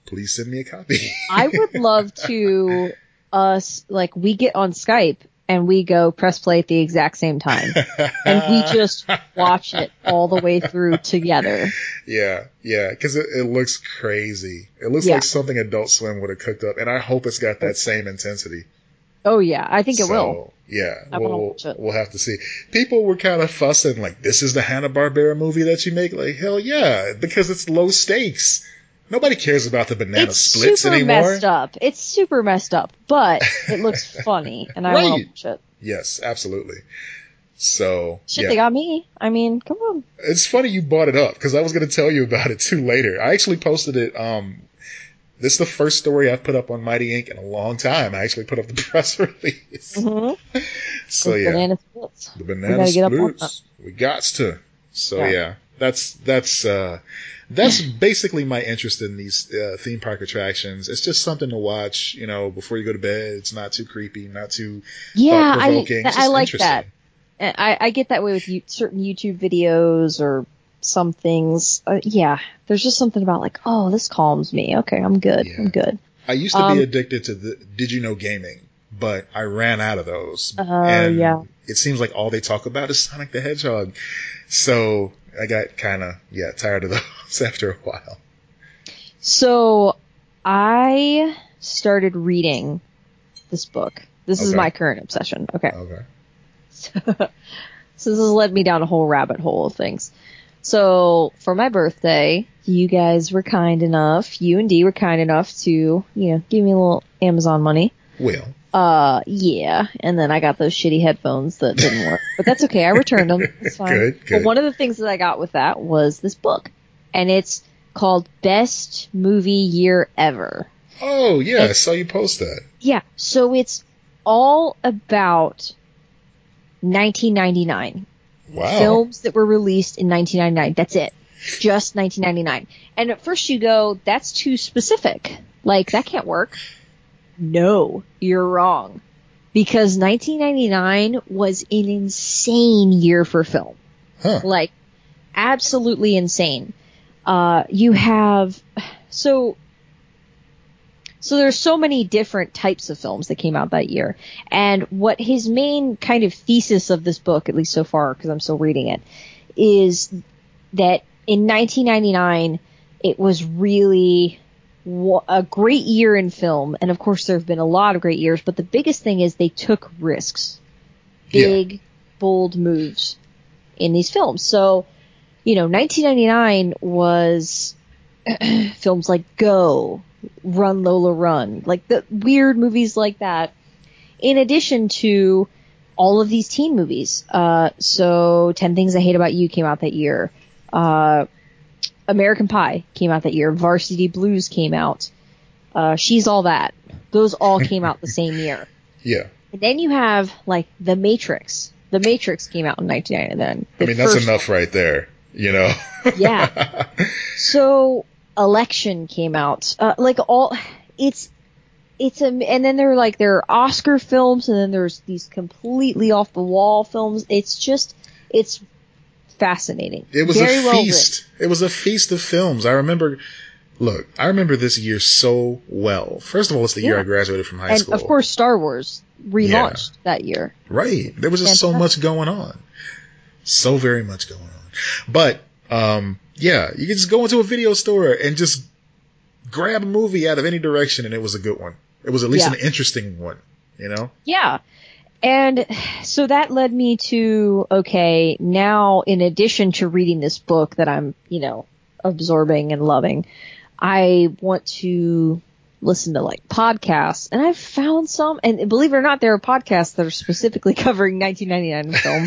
Please send me a copy. I would love to us like we get on Skype and we go press play at the exact same time. And we just watch it all the way through together. yeah, yeah, because it, it looks crazy. It looks Yeah. like something Adult Swim would have cooked up, and I hope it's got that same intensity. Oh yeah, I think it So, will. Yeah, I we'll, we'll have to see. People were kind of fussing, like, this is the Hanna Barbera movie that you make. Like, hell yeah, because it's low stakes. Nobody cares about the banana splits anymore. It's splits super anymore. messed up. It's super messed up, but it looks funny, and I want Right. to watch it. Yes, absolutely. So Shit, yeah, they got me. I mean, come on. it's funny you brought it up because I was going to tell you about it too later. I actually posted it. Um, this is the first story I've put up on Mighty Inc. in a long time. I actually put up the press release. Mhm. So With yeah, banana splits. the banana up splits. We got to. So yeah. Yeah. That's that's uh, that's basically my interest in these uh, theme park attractions. It's just something to watch, you know, before you go to bed. It's not too creepy, not too Yeah, I. I like that. I, I get that way with you, certain YouTube videos or some things. Uh, yeah, there's just something about like, oh, this calms me. Okay, I'm good. Yeah. I'm good. I used to Um, be addicted to the Did You Know Gaming, but I ran out of those. Oh, and yeah. It seems like all they talk about is Sonic the Hedgehog. So I got kind of, yeah, tired of those after a while. So I started reading this book. This is my current obsession. Okay. Okay. so this has led me down a whole rabbit hole of things. So for my birthday, you guys were kind enough, you and Dee were kind enough to, you know, give me a little Amazon money. Well, Uh, yeah. And then I got those shitty headphones that didn't work, but that's okay. I returned them. It's fine. Good, But one of the things that I got with that was this book, and it's called Best Movie Year Ever. oh yeah, I saw you post that. Yeah. So it's all about 1999 Wow. films that were released in 1999. That's it. Just 1999. And at first you go, that's too specific. Like, that can't work. No, you're wrong. Because 1999 was an insane year for film. Huh. Like, absolutely insane. Uh, you have, so, so there's so many different types of films that came out that year. And what his main kind of thesis of this book, at least so far, because I'm still reading it, is that in 1999, it was really a great year in film. And of course, there have been a lot of great years, but the biggest thing is they took risks. Yeah. Big, bold moves in these films. So, you know, 1999 was films like Go, Run Lola Run, like the weird movies like that. In addition to all of these teen movies. Uh, so 10 Things I Hate About You came out that year. Uh, American Pie came out that year. Varsity Blues came out. Uh, She's All That. Those all came out the same year. Yeah. And then you have like The Matrix. The Matrix came out in 1999. I mean, that's enough right there. You know. Yeah. So election came out. Uh, like all, it's, it's a, and then there are like, there are Oscar films and then there's these completely off the wall films. It's just, it's fascinating. It was Very a well feast. It was a feast of films. I remember. Look, I remember this year so well. First of all, it's the year I graduated from high And school. And of course, Star Wars relaunched that year. Right. There was just so much going on. So very much going on. But, um, yeah, you could just go into a video store and just grab a movie out of any direction and it was a good one. It was at least Yeah. an interesting one, you know? Yeah. And so that led me to, okay, now in addition to reading this book that I'm, you know, absorbing and loving, I want to listen to like podcasts and I've found some and believe it or not, there are podcasts that are specifically covering 1999 film.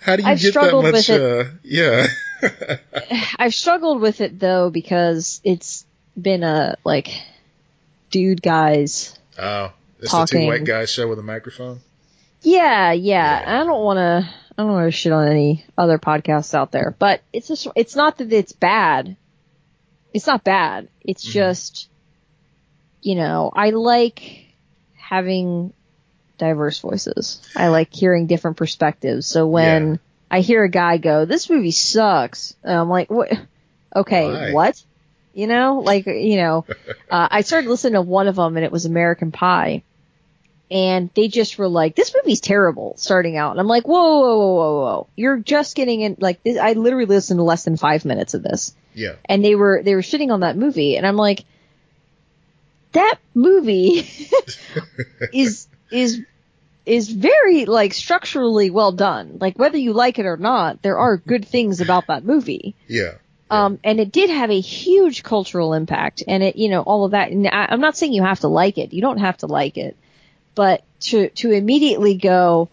How do you I've get that much? with it. Uh, yeah. I've struggled with it though because it's been a like dude guys. oh, it's the two white guys show with a microphone. Yeah, yeah. Yeah. I don't want to. I don't want to shit on any other podcasts out there, but it's just. It's not that it's bad. It's not bad. It's Mhm. just, you know, I like having diverse voices. I like hearing different perspectives. So when Yeah. I hear a guy go, "This movie sucks," I'm like, "What? Okay, what?" You know, like you know, uh, I started listening to one of them, and it was American Pie, and they just were like, "This movie's terrible." Starting out, and I'm like, "Whoa, whoa, whoa, whoa, whoa! You're just getting in." Like, this, I literally listened to less than five minutes of this, Yeah. and they were they were shitting on that movie, and I'm like, "That movie is is is very like structurally well done. Like whether you like it or not, there are good things about that movie." Yeah. Um, and it did have a huge cultural impact and it, you know, all of that. And I, I'm not saying you have to like it. You don't have to like it, but to, to immediately go,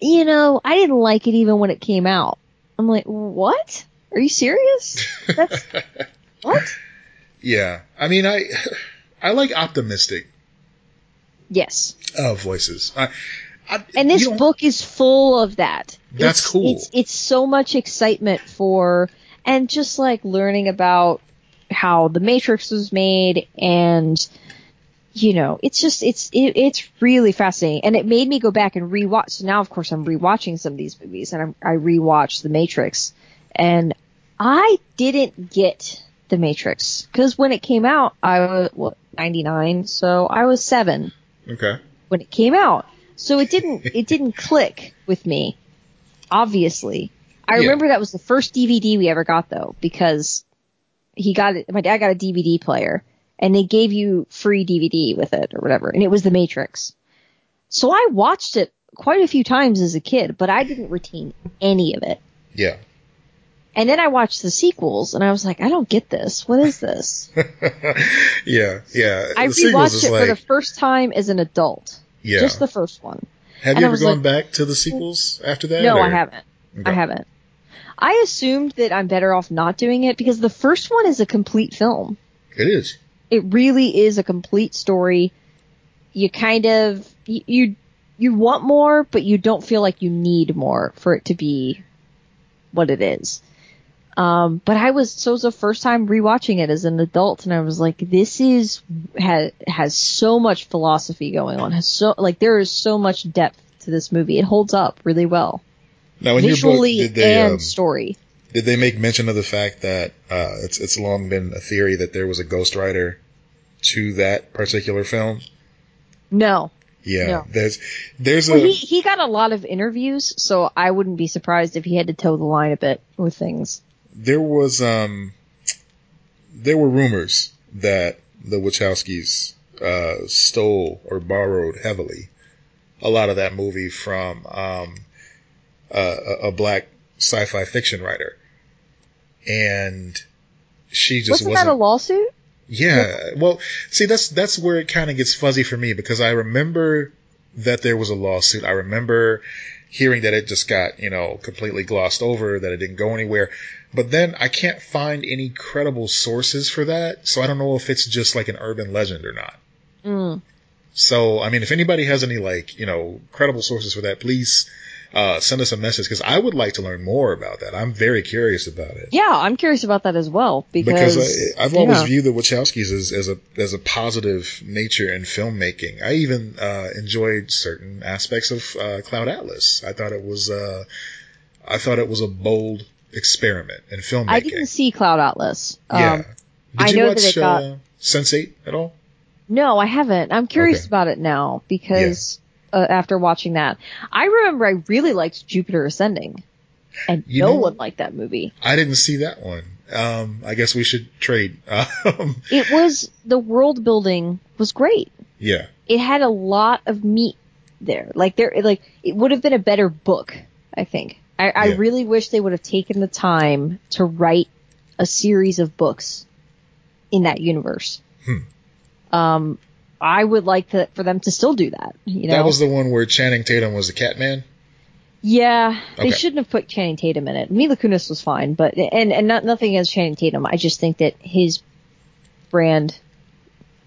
you know, I didn't like it even when it came out. I'm like, what? Are you serious? That's, what? Yeah. I mean, I I like optimistic Yes. uh, voices. I, I, And this book is full of that. That's It's- cool. It's, it's so much excitement for, and just like learning about how the Matrix was made and, you know, it's just, it's, it, it's really fascinating. And it made me go back and rewatch. So now, of course, I'm rewatching some of these movies and I'm, I rewatched The Matrix and I didn't get The Matrix because when it came out, I was, what, 99? So I was seven Okay. when it came out. So it didn't it didn't click with me. Obviously. I Yeah. remember that was the first DVD we ever got though because he got it my dad got a DVD player and they gave you free DVD with it or whatever and it was The Matrix. So I watched it quite a few times as a kid, but I didn't retain any of it. Yeah. And then I watched the sequels and I was like, I don't get this. What is this? yeah. Yeah. I the rewatched it like, for the first time as an adult. yeah. Just the first one. Have and you ever gone like- back to the sequels after that? No, or- I haven't. Okay. I haven't. I assumed that I'm better off not doing it because the first one is a complete film. It is. It really is a complete story. You kind of you you, you want more, but you don't feel like you need more for it to be what it is. Um, but I was so it was the first time rewatching it as an adult, and I was like, this is has has so much philosophy going on. Has so like there is so much depth to this movie. It holds up really well, Now, in your book, visually did they and um, story. did they make mention of the fact that uh, it's it's long been a theory that there was a ghostwriter to that particular film? No, Yeah. No. There's there's Well, a he, he got a lot of interviews, so I wouldn't be surprised if he had to toe the line a bit with things. there was um there were rumors that the Wachowskis uh, stole or borrowed heavily a lot of that movie from um, uh, a, a black sci-fi fiction writer, and she just Wasn't that a lawsuit? yeah. Well, see, that's that's where it kind of gets fuzzy for me because I remember that there was a lawsuit. I remember hearing that it just got you know completely glossed over, that it didn't go anywhere. But then I can't find any credible sources for that, so I don't know if it's just like an urban legend or not. Mm. So, I mean, if anybody has any like you know credible sources for that, please uh, send us a message because I would like to learn more about that. I'm very curious about it. Yeah, I'm curious about that as well because, Because I, I've always yeah. viewed the Wachowskis as, as a as a positive nature in filmmaking. I even uh, enjoyed certain aspects of uh, Cloud Atlas. I thought it was uh, I thought it was a bold experiment in filmmaking. I didn't see Cloud Atlas. yeah. Um, Did I you know watch that it got- uh, Sense8 at all? no, I haven't. I'm curious Okay. about it now because uh, after watching that, I remember I really liked Jupiter Ascending, and You no know- one liked that movie. I didn't see that one. Um, I guess we should trade. Um, It was the world building was great. yeah, it had a lot of meat there. Like there, like it would have been a better book. I think. I, I Yeah. really wish they would have taken the time to write a series of books in that universe. Hmm. Um, I would like to, for them to still do that. You know, That was the one where Channing Tatum was the Catman. yeah, they shouldn't have put Channing Tatum in it. Mila Kunis was fine, but and and not nothing against Channing Tatum. I just think that his brand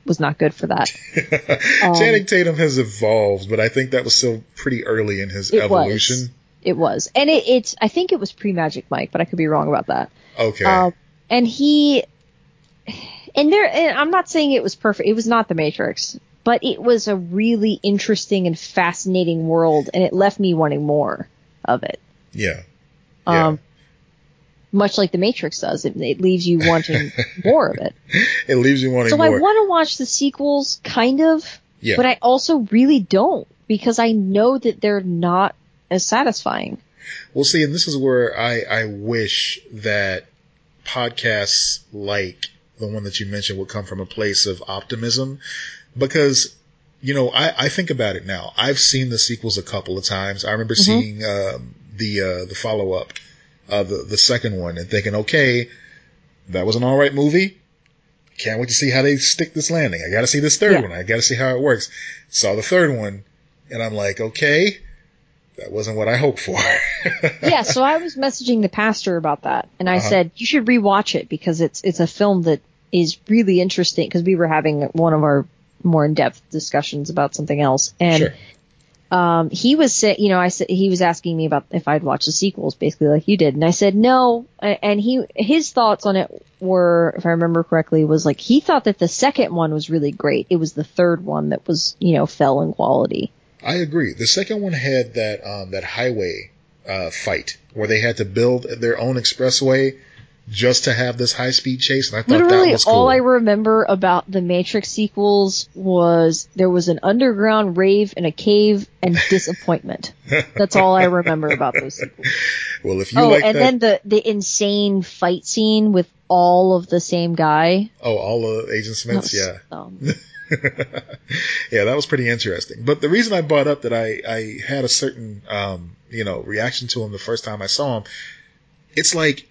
was not good for that. Um, Channing Tatum has evolved, but I think that was still pretty early in his It evolution. was. It was, and it, it's. I think it was pre Magic Mike, but I could be wrong about that. Okay. Um, and he, and there, and I'm not saying it was perfect. It was not the Matrix, but it was a really interesting and fascinating world, and it left me wanting more of it. yeah. Yeah. Um, much like the Matrix does, it, it leaves you wanting more of it. It leaves you wanting So more. I want to watch the sequels, kind of, yeah. but I also really don't because I know that they're not as satisfying. Well, see, and this is where I, I wish that podcasts like the one that you mentioned would come from a place of optimism because, you know, I, I think about it now. I've seen the sequels a couple of times. I remember seeing, um, the, uh, the follow up, uh, the, the second one and thinking, okay, that was an all right movie. Can't wait to see how they stick this landing. I got to see this third Yeah. one. I got to see how it works. Saw the third one and I'm like, okay, that wasn't what I hoped for. yeah, so I was messaging the pastor about that, and I Uh-huh. said you should rewatch it because it's it's a film that is really interesting. Because we were having one of our more in depth discussions about something else, and Sure. um, he was saying, you know, I said he was asking me about if I'd watch the sequels, basically like you did, and I said no, and he his thoughts on it were, if I remember correctly, was like he thought that the second one was really great. It was the third one that was, you know, fell in quality. I agree. The second one had that um, that highway uh, fight where they had to build their own expressway just to have this high speed chase, and I thought Literally, that was cool. all I remember about the Matrix sequels was there was an underground rave in a cave and disappointment. That's all I remember about those sequels. well, if you Oh, like and that, then the the insane fight scene with all of the same guy. oh, all of Agent Smiths, yeah. yeah, that was pretty interesting. But the reason I brought up that I, I had a certain, um, you know, reaction to him the first time I saw him, it's like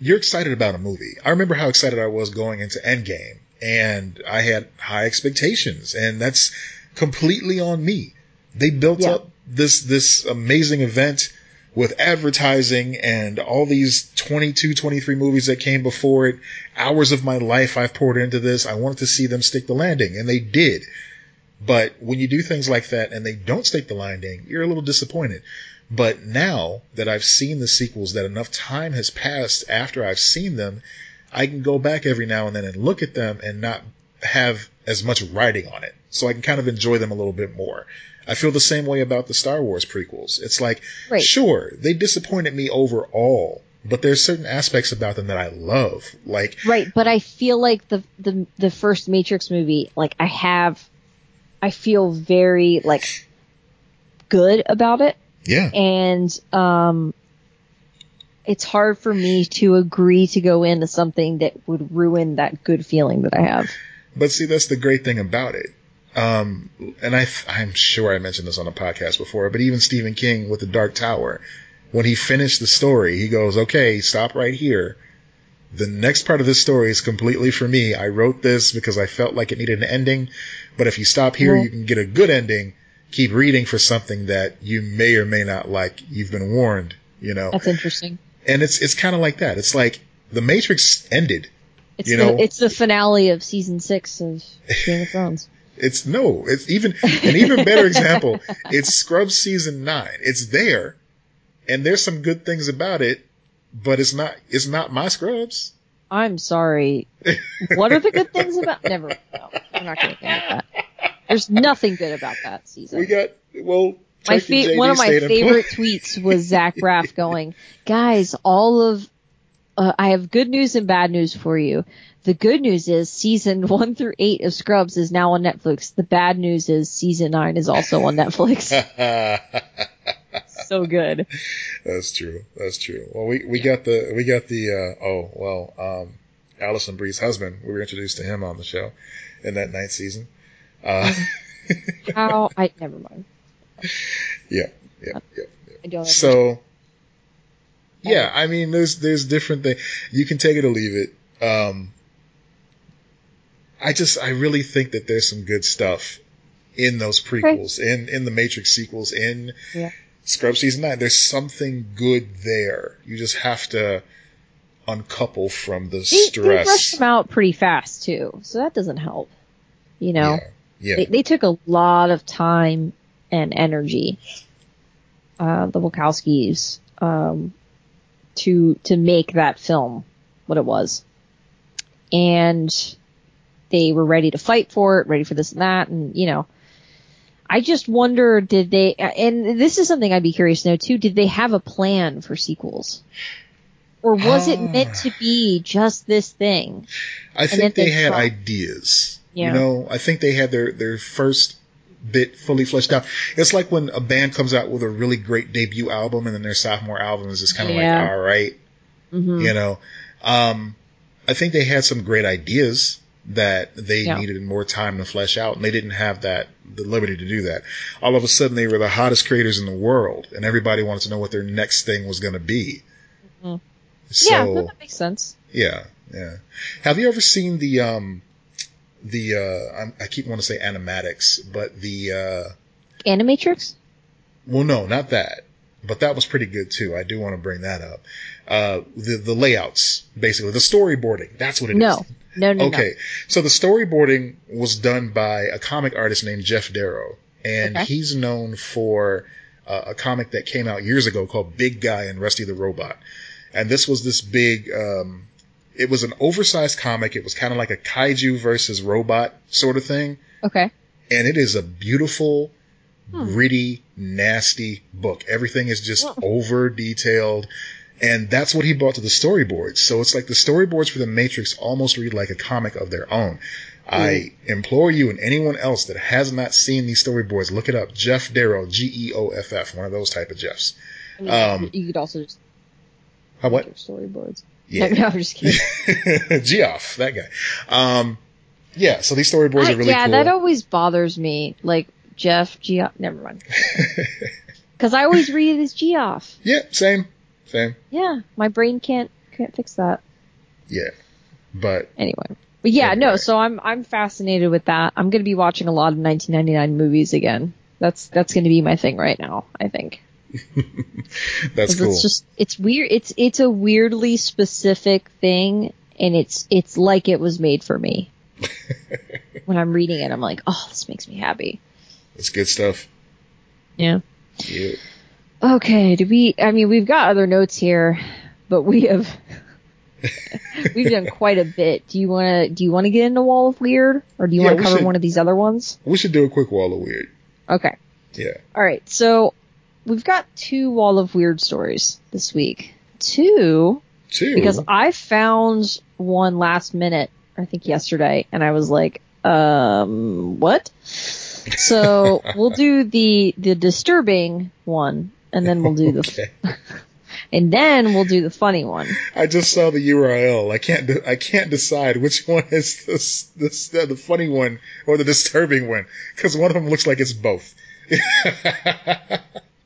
you're excited about a movie. I remember how excited I was going into Endgame, and I had high expectations, and that's completely on me. They built Yeah. up this this amazing event with advertising and all these 22, 23 movies that came before it. Hours of my life I've poured into this. I wanted to see them stick the landing, and they did. But when you do things like that and they don't stick the landing, you're a little disappointed. But now that I've seen the sequels, that enough time has passed after I've seen them, I can go back every now and then and look at them and not have as much writing on it. So I can kind of enjoy them a little bit more. I feel the same way about the Star Wars prequels. It's like, Right. sure, they disappointed me overall, but there's certain aspects about them that I love. Like, Right, but I feel like the the the first Matrix movie, like I have, I feel very like good about it. Yeah, and um it's hard for me to agree to go into something that would ruin that good feeling that I have. But see, that's the great thing about it. Um, and I, I'm sure I mentioned this on a podcast before, but even Stephen King with The Dark Tower, when he finished the story, he goes, okay, stop right here. The next part of this story is completely for me. I wrote this because I felt like it needed an ending. But if you stop here, you can get a good ending. Keep reading for something that you may or may not like. You've been warned, you know? That's interesting. And it's, it's kind of like that. It's like the Matrix ended. It's You the know- it's the finale of season six of Game of Thrones. It's no, it's even an even better example. It's Scrubs season nine. It's there, and there's some good things about it, but it's not. It's not my Scrubs. I'm sorry. What are the good things about? Never. No, we're not going to get that. There's nothing good about that season. We got well. my fa- one of my favorite tweets was Zach Braff going, "Guys, all of uh, I have good news and bad news for you. The good news is season one through eight of Scrubs is now on Netflix. The bad news is season nine is also on Netflix. so good. That's true. That's true. Well, we, we got the we got the uh, oh well um, Alison Brie's husband. We were introduced to him on the show in that ninth season. Uh, How I never mind. Yeah, yeah, yeah. Don't. So, yeah, I mean, there's there's different things. You can take it or leave it. Um, I just I really think that there's some good stuff in those prequels, in in the Matrix sequels, in Yeah. Scrub season nine. There's something good there. You just have to uncouple from the they, they rushed stress. them out pretty fast too, so that doesn't help. You know, Yeah, yeah. they, they took a lot of time and energy, uh, the Wachowskis, um, to to make that film what it was, and they were ready to fight for it, ready for this and that, and you know. I just wonder, did they, and this is something I'd be curious to know too, did they have a plan for sequels? Or was it meant to be just this thing? I think they they had try- ideas. Yeah. You know, I think they had their, their first bit fully fleshed out. It's like when a band comes out with a really great debut album and then their sophomore album is just kind of Yeah. like, all right, hmm you know. Um, I think they had some great ideas that they Yeah. needed more time to flesh out and they didn't have that, the liberty to do that. All of a sudden they were the hottest creators in the world and everybody wanted to know what their next thing was going to be. Mhm. So, yeah, that makes sense. yeah, yeah. Have you ever seen the um the uh I keep wanting to say animatics, but the uh Animatrix? well no, not that. But that was pretty good too. I do want to bring that up. Uh the the layouts, basically, the storyboarding. That's what it is. No. No, no, Okay. So the storyboarding was done by a comic artist named Jeff Darrow, and Okay. he's known for uh, a comic that came out years ago called Big Guy and Rusty the Robot. And this was this big, um, it was an oversized comic. It was kind of like a kaiju versus robot sort of thing. Okay. And it is a beautiful, Hmm. gritty, nasty book. Everything is just Oh. over detailed. And that's what he brought to the storyboards. So it's like the storyboards for the Matrix almost read like a comic of their own. I implore you and anyone else that has not seen these storyboards, look it up. Jeff Darrow, G E O F F, one of those type of Jeffs. I mean, Um, you could also just How what? storyboards. Yeah. No, I'm just kidding. Geoff, that guy. Um, yeah, so these storyboards I- are really yeah, cool. that always bothers me. Like Jeff Geoff. Never mind. Because I always read it as Geoff. yeah, same, same. Yeah, my brain can't can't fix that. Yeah, but Anyway. But yeah, no. So I'm I'm fascinated with that. I'm going to be watching a lot of 1999 movies again. That's that's going to be my thing right now. I think. that's cool. It's just it's weird. It's it's a weirdly specific thing, and it's it's like it was made for me. when I'm reading it, I'm like, oh, this makes me happy. it's good stuff. Yeah. Yeah. Okay. Do we? I mean, we've got other notes here, but we have we've done quite a bit. Do you want to? Do you want to get into Wall of Weird, or do you Yeah, want to cover should. one of these other ones? We should do a quick wall of weird. Okay. Yeah. All right. So we've got two Wall of Weird stories this week. Two Two. because I found one last minute, I think yesterday, and I was like, um, what? So we'll do the the disturbing one, and then we'll do the okay. and then we'll do the funny one. I just saw the URL. I can't. De- I can't decide which one is this, this the, the funny one or the disturbing one because one of them looks like it's both.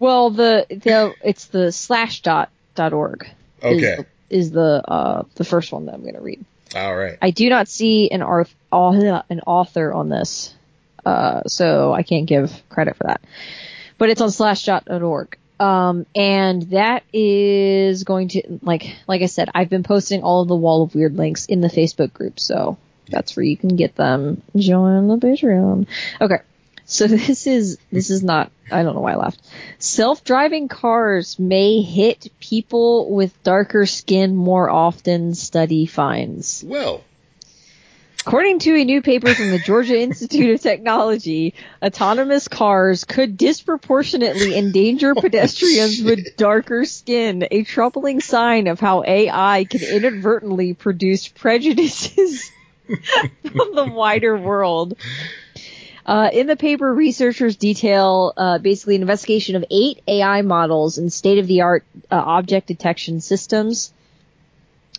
Well, the the it's the slash dot dot org. is Okay. the- Is the uh the first one that I'm going to read. All right. I do not see an arth- an author on this, uh, so I can't give credit for that. But it's on slashdot.org. Um, and that is going to, like, like I said, I've been posting all of the Wall of Weird links in the Facebook group, so that's where you can get them. Join the Patreon. Okay. So this is, this is not, I don't know why I laughed. Self-driving cars may hit people with darker skin more often, study finds. Well, According to a new paper from the Georgia Institute of Technology, autonomous cars could disproportionately endanger oh, pedestrians with darker skin, a troubling sign of how AI can inadvertently produce prejudices from the wider world. Uh, in the paper, researchers detail uh, basically an investigation of eight AI models and state-of-the-art uh, object detection systems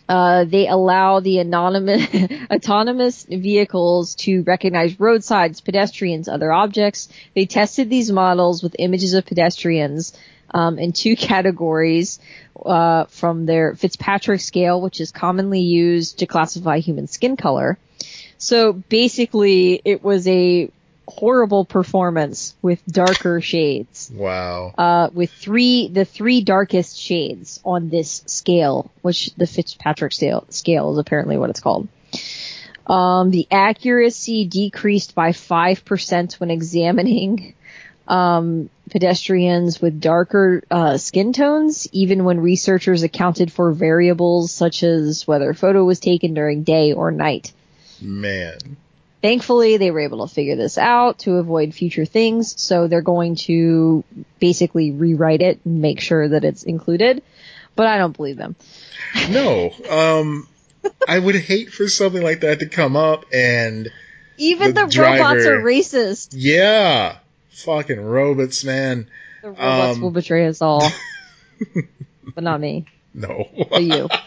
Uh, they allow the anonymous, autonomous vehicles to recognize roadsides, pedestrians, other objects. They tested these models with images of pedestrians um, in two categories uh, from their Fitzpatrick scale, which is commonly used to classify human skin color. So basically, it was a horrible performance with darker shades. Wow. Uh, with three, the three darkest shades on this scale, which the Fitzpatrick scale, scale is apparently what it's called. Um, the accuracy decreased by 5% when examining, um, pedestrians with darker, uh, skin tones, even when researchers accounted for variables such as whether a photo was taken during day or night. Man. Thankfully, they were able to figure this out to avoid future things, so they're going to basically rewrite it and make sure that it's included. But I don't believe them. No. Um, I would hate for something like that to come up and Even The the, robots are racist. yeah, fucking robots, man. The robots Um, will betray us all. but not me. No. But you.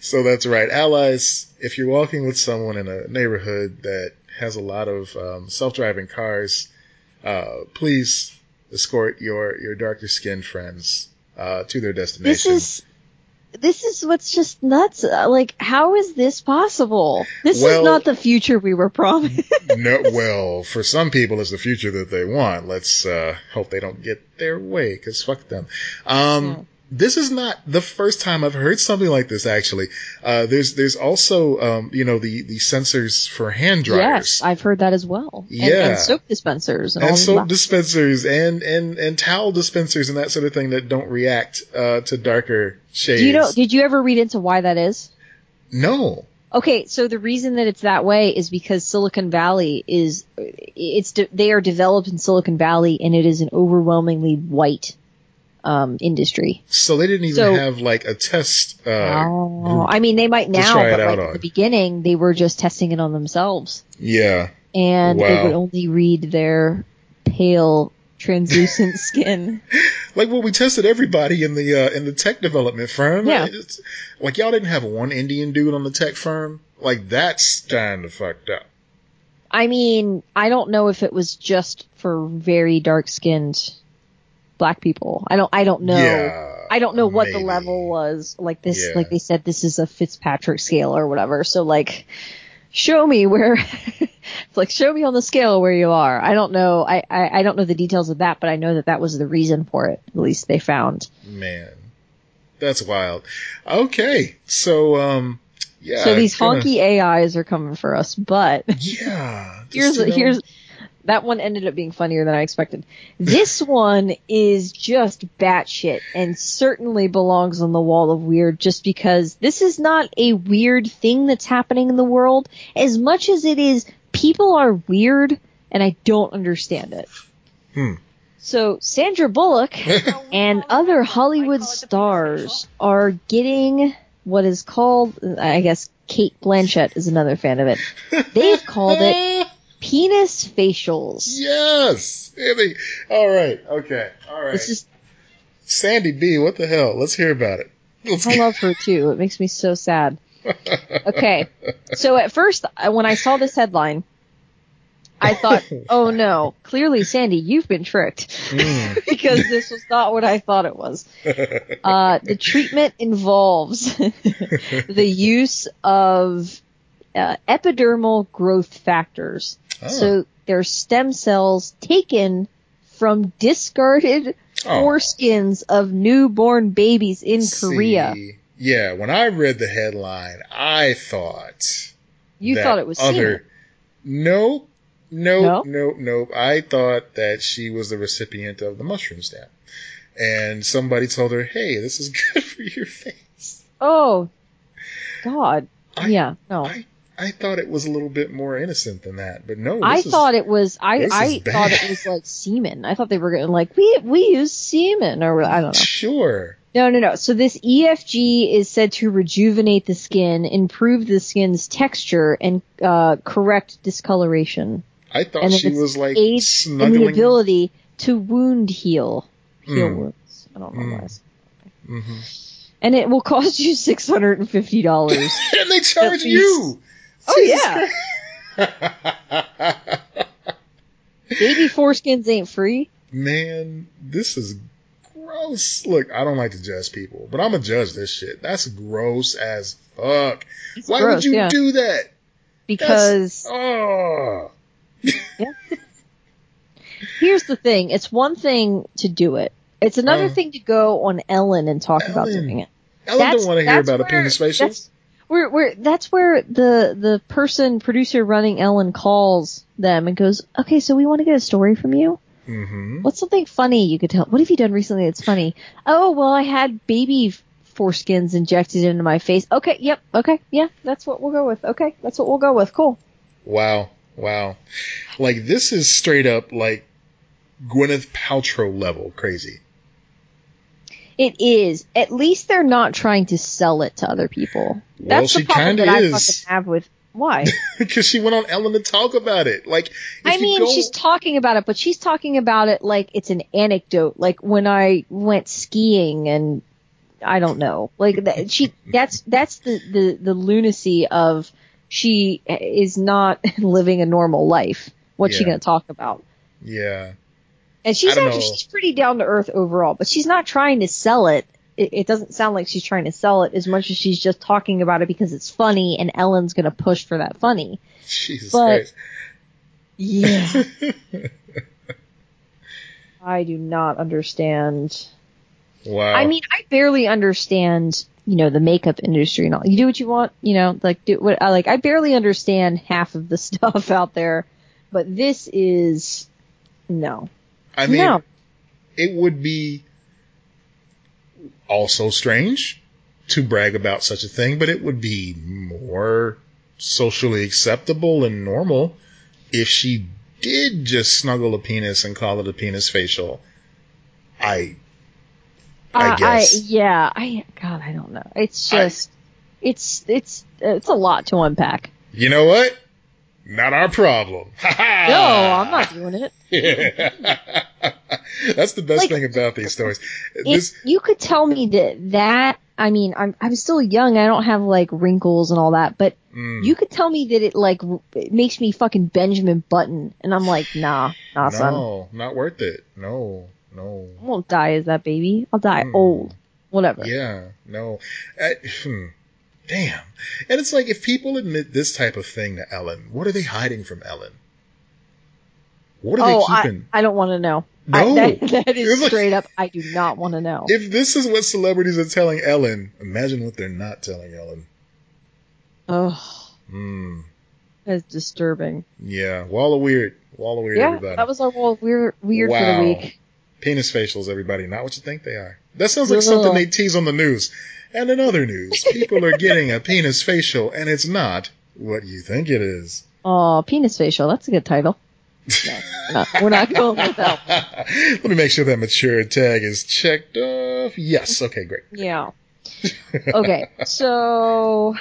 so that's right. Allies, if you're walking with someone in a neighborhood that has a lot of um, self-driving cars, uh, please escort your, your darker skinned friends uh, to their destination. This is this is what's just nuts. Uh, Like, how is this possible? This Well- is not the future we were promised. no, well, for some people, it's the future that they want. Let's uh, hope they don't get their way, because fuck them. Um, Yeah. This is not the first time I've heard something like this. Actually, uh, there's there's also um, you know the the sensors for hand dryers. yes, I've heard that as well. And, Yeah. and soap dispensers and, and soap that. dispensers and, and, and towel dispensers and that sort of thing that don't react uh, to darker shades. Do you know? Did you ever read into why that is? no. Okay, so the reason that it's that way is because Silicon Valley is it's de- they are developed in Silicon Valley and it is an overwhelmingly white um, industry. So they didn't even So- have like a test. Uh, oh, I mean they might now, but like at the beginning they were just testing it on themselves, Yeah. and Wow. it would only read their pale, translucent skin. Like well, we tested everybody in the uh, in the tech development firm. Yeah. It's, like y'all didn't have one Indian dude on the tech firm. Like that's kind of fucked up. I mean, I don't know if it was just for very dark skinned black people. I don't. I don't know. Yeah. I don't know what the level was. Like this, Yeah. like they said, this is a Fitzpatrick scale or whatever. So like, show me where. it's like show me on the scale where you are. I don't know. I, I I don't know the details of that, but I know that that was the reason for it. At least they found. Man, that's wild. Okay, so um, yeah. so these kinda- honky AIs are coming for us, but Yeah. here's you know, here's that one ended up being funnier than I expected. This one is just batshit and certainly belongs on the wall of weird just because this is not a weird thing that's happening in the world as much as it is people are weird and I don't understand it. Hmm. So Sandra Bullock and other Hollywood stars are getting what is called, I guess Cate Blanchett is another fan of it. They've called it penis facials. Yes. Andy. All right. Okay. All right. This is Sandy B. What the hell? Let's hear about it. Let's I love her too. It makes me so sad. Okay. So at first when I saw this headline, I thought, "Oh no, clearly Sandy, you've been tricked." Mm. because this was not what I thought it was. Uh, the treatment involves the use of uh, epidermal growth factors. Oh. So they're stem cells taken from discarded Oh. foreskins of newborn babies in Korea. Yeah, when I read the headline, I thought You thought it was other. Nope. No? Nope. Nope. Nope. I thought that she was the recipient of the mushroom stamp, and somebody told her, "Hey, this is good for your face." Oh, God. I- yeah, no. I I thought it was a little bit more innocent than that, but no. I is- thought it was. I I thought it was like semen. I thought they were going to like we we use semen or I don't know. Sure. No, no, no. So this EFG is said to rejuvenate the skin, improve the skin's texture, and uh, correct discoloration, I thought and she was like aids in the ability to wound heal heal Mm. wounds. I don't know Mm. why. I said- hmm and it will cost you six hundred and fifty dollars. and they charge you. Oh, Jesus yeah. Baby foreskins ain't free. Man, this is gross. Look, I don't like to judge people, but I'm gonna judge this shit. That's gross as fuck. It's Why gross, would you yeah. do that? Because Oh, here's the thing: it's one thing to do it. It's another Uh. thing to go on Ellen and talk about doing it. Ellen That's- don't want to hear about a penis facial. That's where, where that's where the the person producer running Ellen calls them and goes, "Okay, so we want to get a story from you. Mm-hmm. What's something funny you could tell? What have you done recently that's funny? Oh, well, I had baby foreskins injected into my face. Okay, yep, okay, yeah, that's what we'll go with. Okay, that's what we'll go with. Cool. Wow, wow. Like this is straight up like Gwyneth Paltrow level crazy. It is. At least they're not trying to sell it to other people. Well, That's she the problem that I is. fucking have with why. Because she went on Ellen to talk about it. Like, I mean, go- she's talking about it, but she's talking about it like it's an anecdote. Like when I went skiing and I don't know. Like that, she that's that's the the the lunacy of she is not living a normal life. What's she going to talk about? yeah, And she's actually know. she's pretty down to earth overall, but she's not trying to sell it. it. It doesn't sound like she's trying to sell it as much as she's just talking about it because it's funny, and Ellen's going to push for that funny. Jesus But- Christ. Yeah, I do not understand. wow. I mean, I barely understand, you know, the makeup industry and all. You do what you want, you know, like do what I like. I barely understand half of the stuff out there, but this is no, I mean, no. it would be also strange to brag about such a thing, but it would be more socially acceptable and normal if she did just snuggle a penis and call it a penis facial. I I Uh, guess. yeah, I God, I don't know. It's I- just, it's it's it's a lot to unpack. You know what? Not our problem. No, I'm not doing it. That's the best Like- thing about these stories. This, you could tell me that that, I mean, I'm I'm still young. I don't have like wrinkles and all that, but mm, you could tell me that it like it makes me fucking Benjamin Button, and I'm like, nah, nah, son. no, not worth it. No, no. I won't die as that baby. I'll die Mm. old. Whatever. Yeah, no. Hmm. Damn. And it's like if people admit this type of thing to Ellen, what are they hiding from Ellen? What are oh, they keeping? I, I don't want to know. No. I, that, that is like- straight up. I do not want to know. if this is what celebrities are telling Ellen, imagine what they're not telling Ellen. Oh, Hmm. that's disturbing. Yeah. Wall of weird. Wall of weird, yeah, everybody. that was our whole weird weird for the week. Penis facials, everybody. Not what you think they are. That sounds like something they tease on the news. And in other news, people are getting a penis facial, and it's not what you think it is. Oh, penis facial. That's a good title. No, we're not, we're not going with that. Let me make sure that mature tag is checked off. Yes. Okay, great. Yeah. Okay, so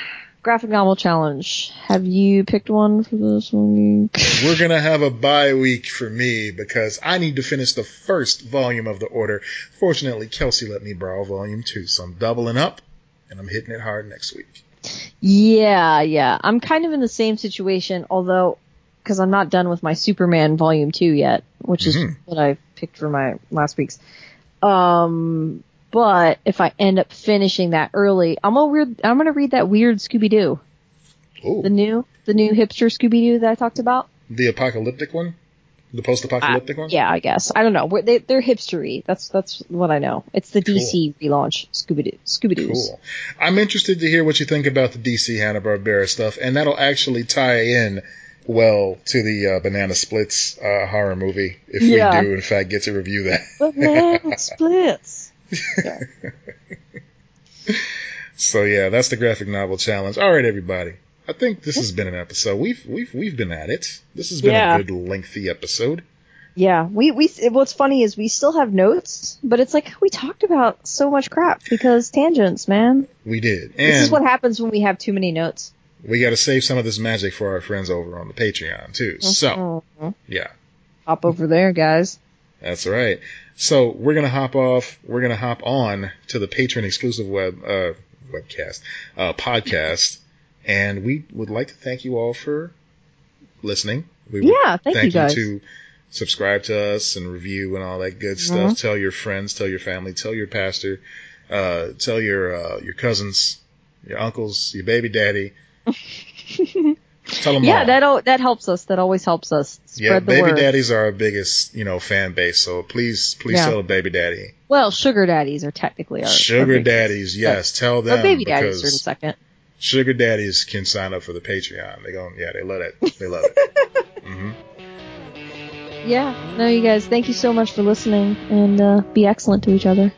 graphic novel challenge. Have you picked one for this week? We're going to have a bye week for me because I need to finish the first volume of the order. Fortunately, Kelsey let me borrow volume two, so I'm doubling up and I'm hitting it hard next week. Yeah, yeah. I'm kind of in the same situation, although because I'm not done with my Superman Volume Two yet, which is Mhm. what I picked for my last week's. Um, but if I end up finishing that early, I'm gonna weird. I'm gonna read that weird Scooby Doo, the new, the new hipster Scooby Doo that I talked about. the apocalyptic one? The post-apocalyptic one? Yeah, I guess. I don't know. We're- They, they're hipstery. That's that's what I know. It's the DC relaunch Scooby Doo. Scooby Doo's. Cool. I'm interested to hear what you think about the DC Hanna Barbera stuff, and that'll actually tie in well to the uh, Banana Splits uh, horror movie if Yeah. we do, in fact, get to review that. Banana splits. So yeah, that's the graphic novel challenge. All right, everybody. I think this has been an episode. We've we've we've been at it. This has been Yeah. a good lengthy episode. Yeah, we we what's funny is we still have notes, but it's like we talked about so much crap because tangents, man. We did, this is what happens when we have too many notes. we got to save some of this magic for our friends over on the Patreon too. So Mhm. yeah, hop over there, guys. That's right. So we're gonna hop off. We're gonna hop on to the Patreon exclusive web uh, webcast uh, podcast, and we would like to thank you all for listening. We Yeah, thank you guys. to subscribe to us and review and all that good stuff. Mhm. Tell your friends, tell your family, tell your pastor, uh, tell your uh, your cousins, your uncles, your baby daddy. tell them yeah, all. that al- that helps us. That always helps us spread yeah, baby word. daddies are our biggest, you know, fan base. So please, please Yeah. tell a baby daddy. Well, sugar daddies are technically our our Sugar biggest- daddies, yes, tell Our them baby daddies are in because second. sugar daddies can sign up for the Patreon. They go, yeah, they love it. They love it. hmm Yeah. No, you guys, thank you so much for listening, and uh, be excellent to each other.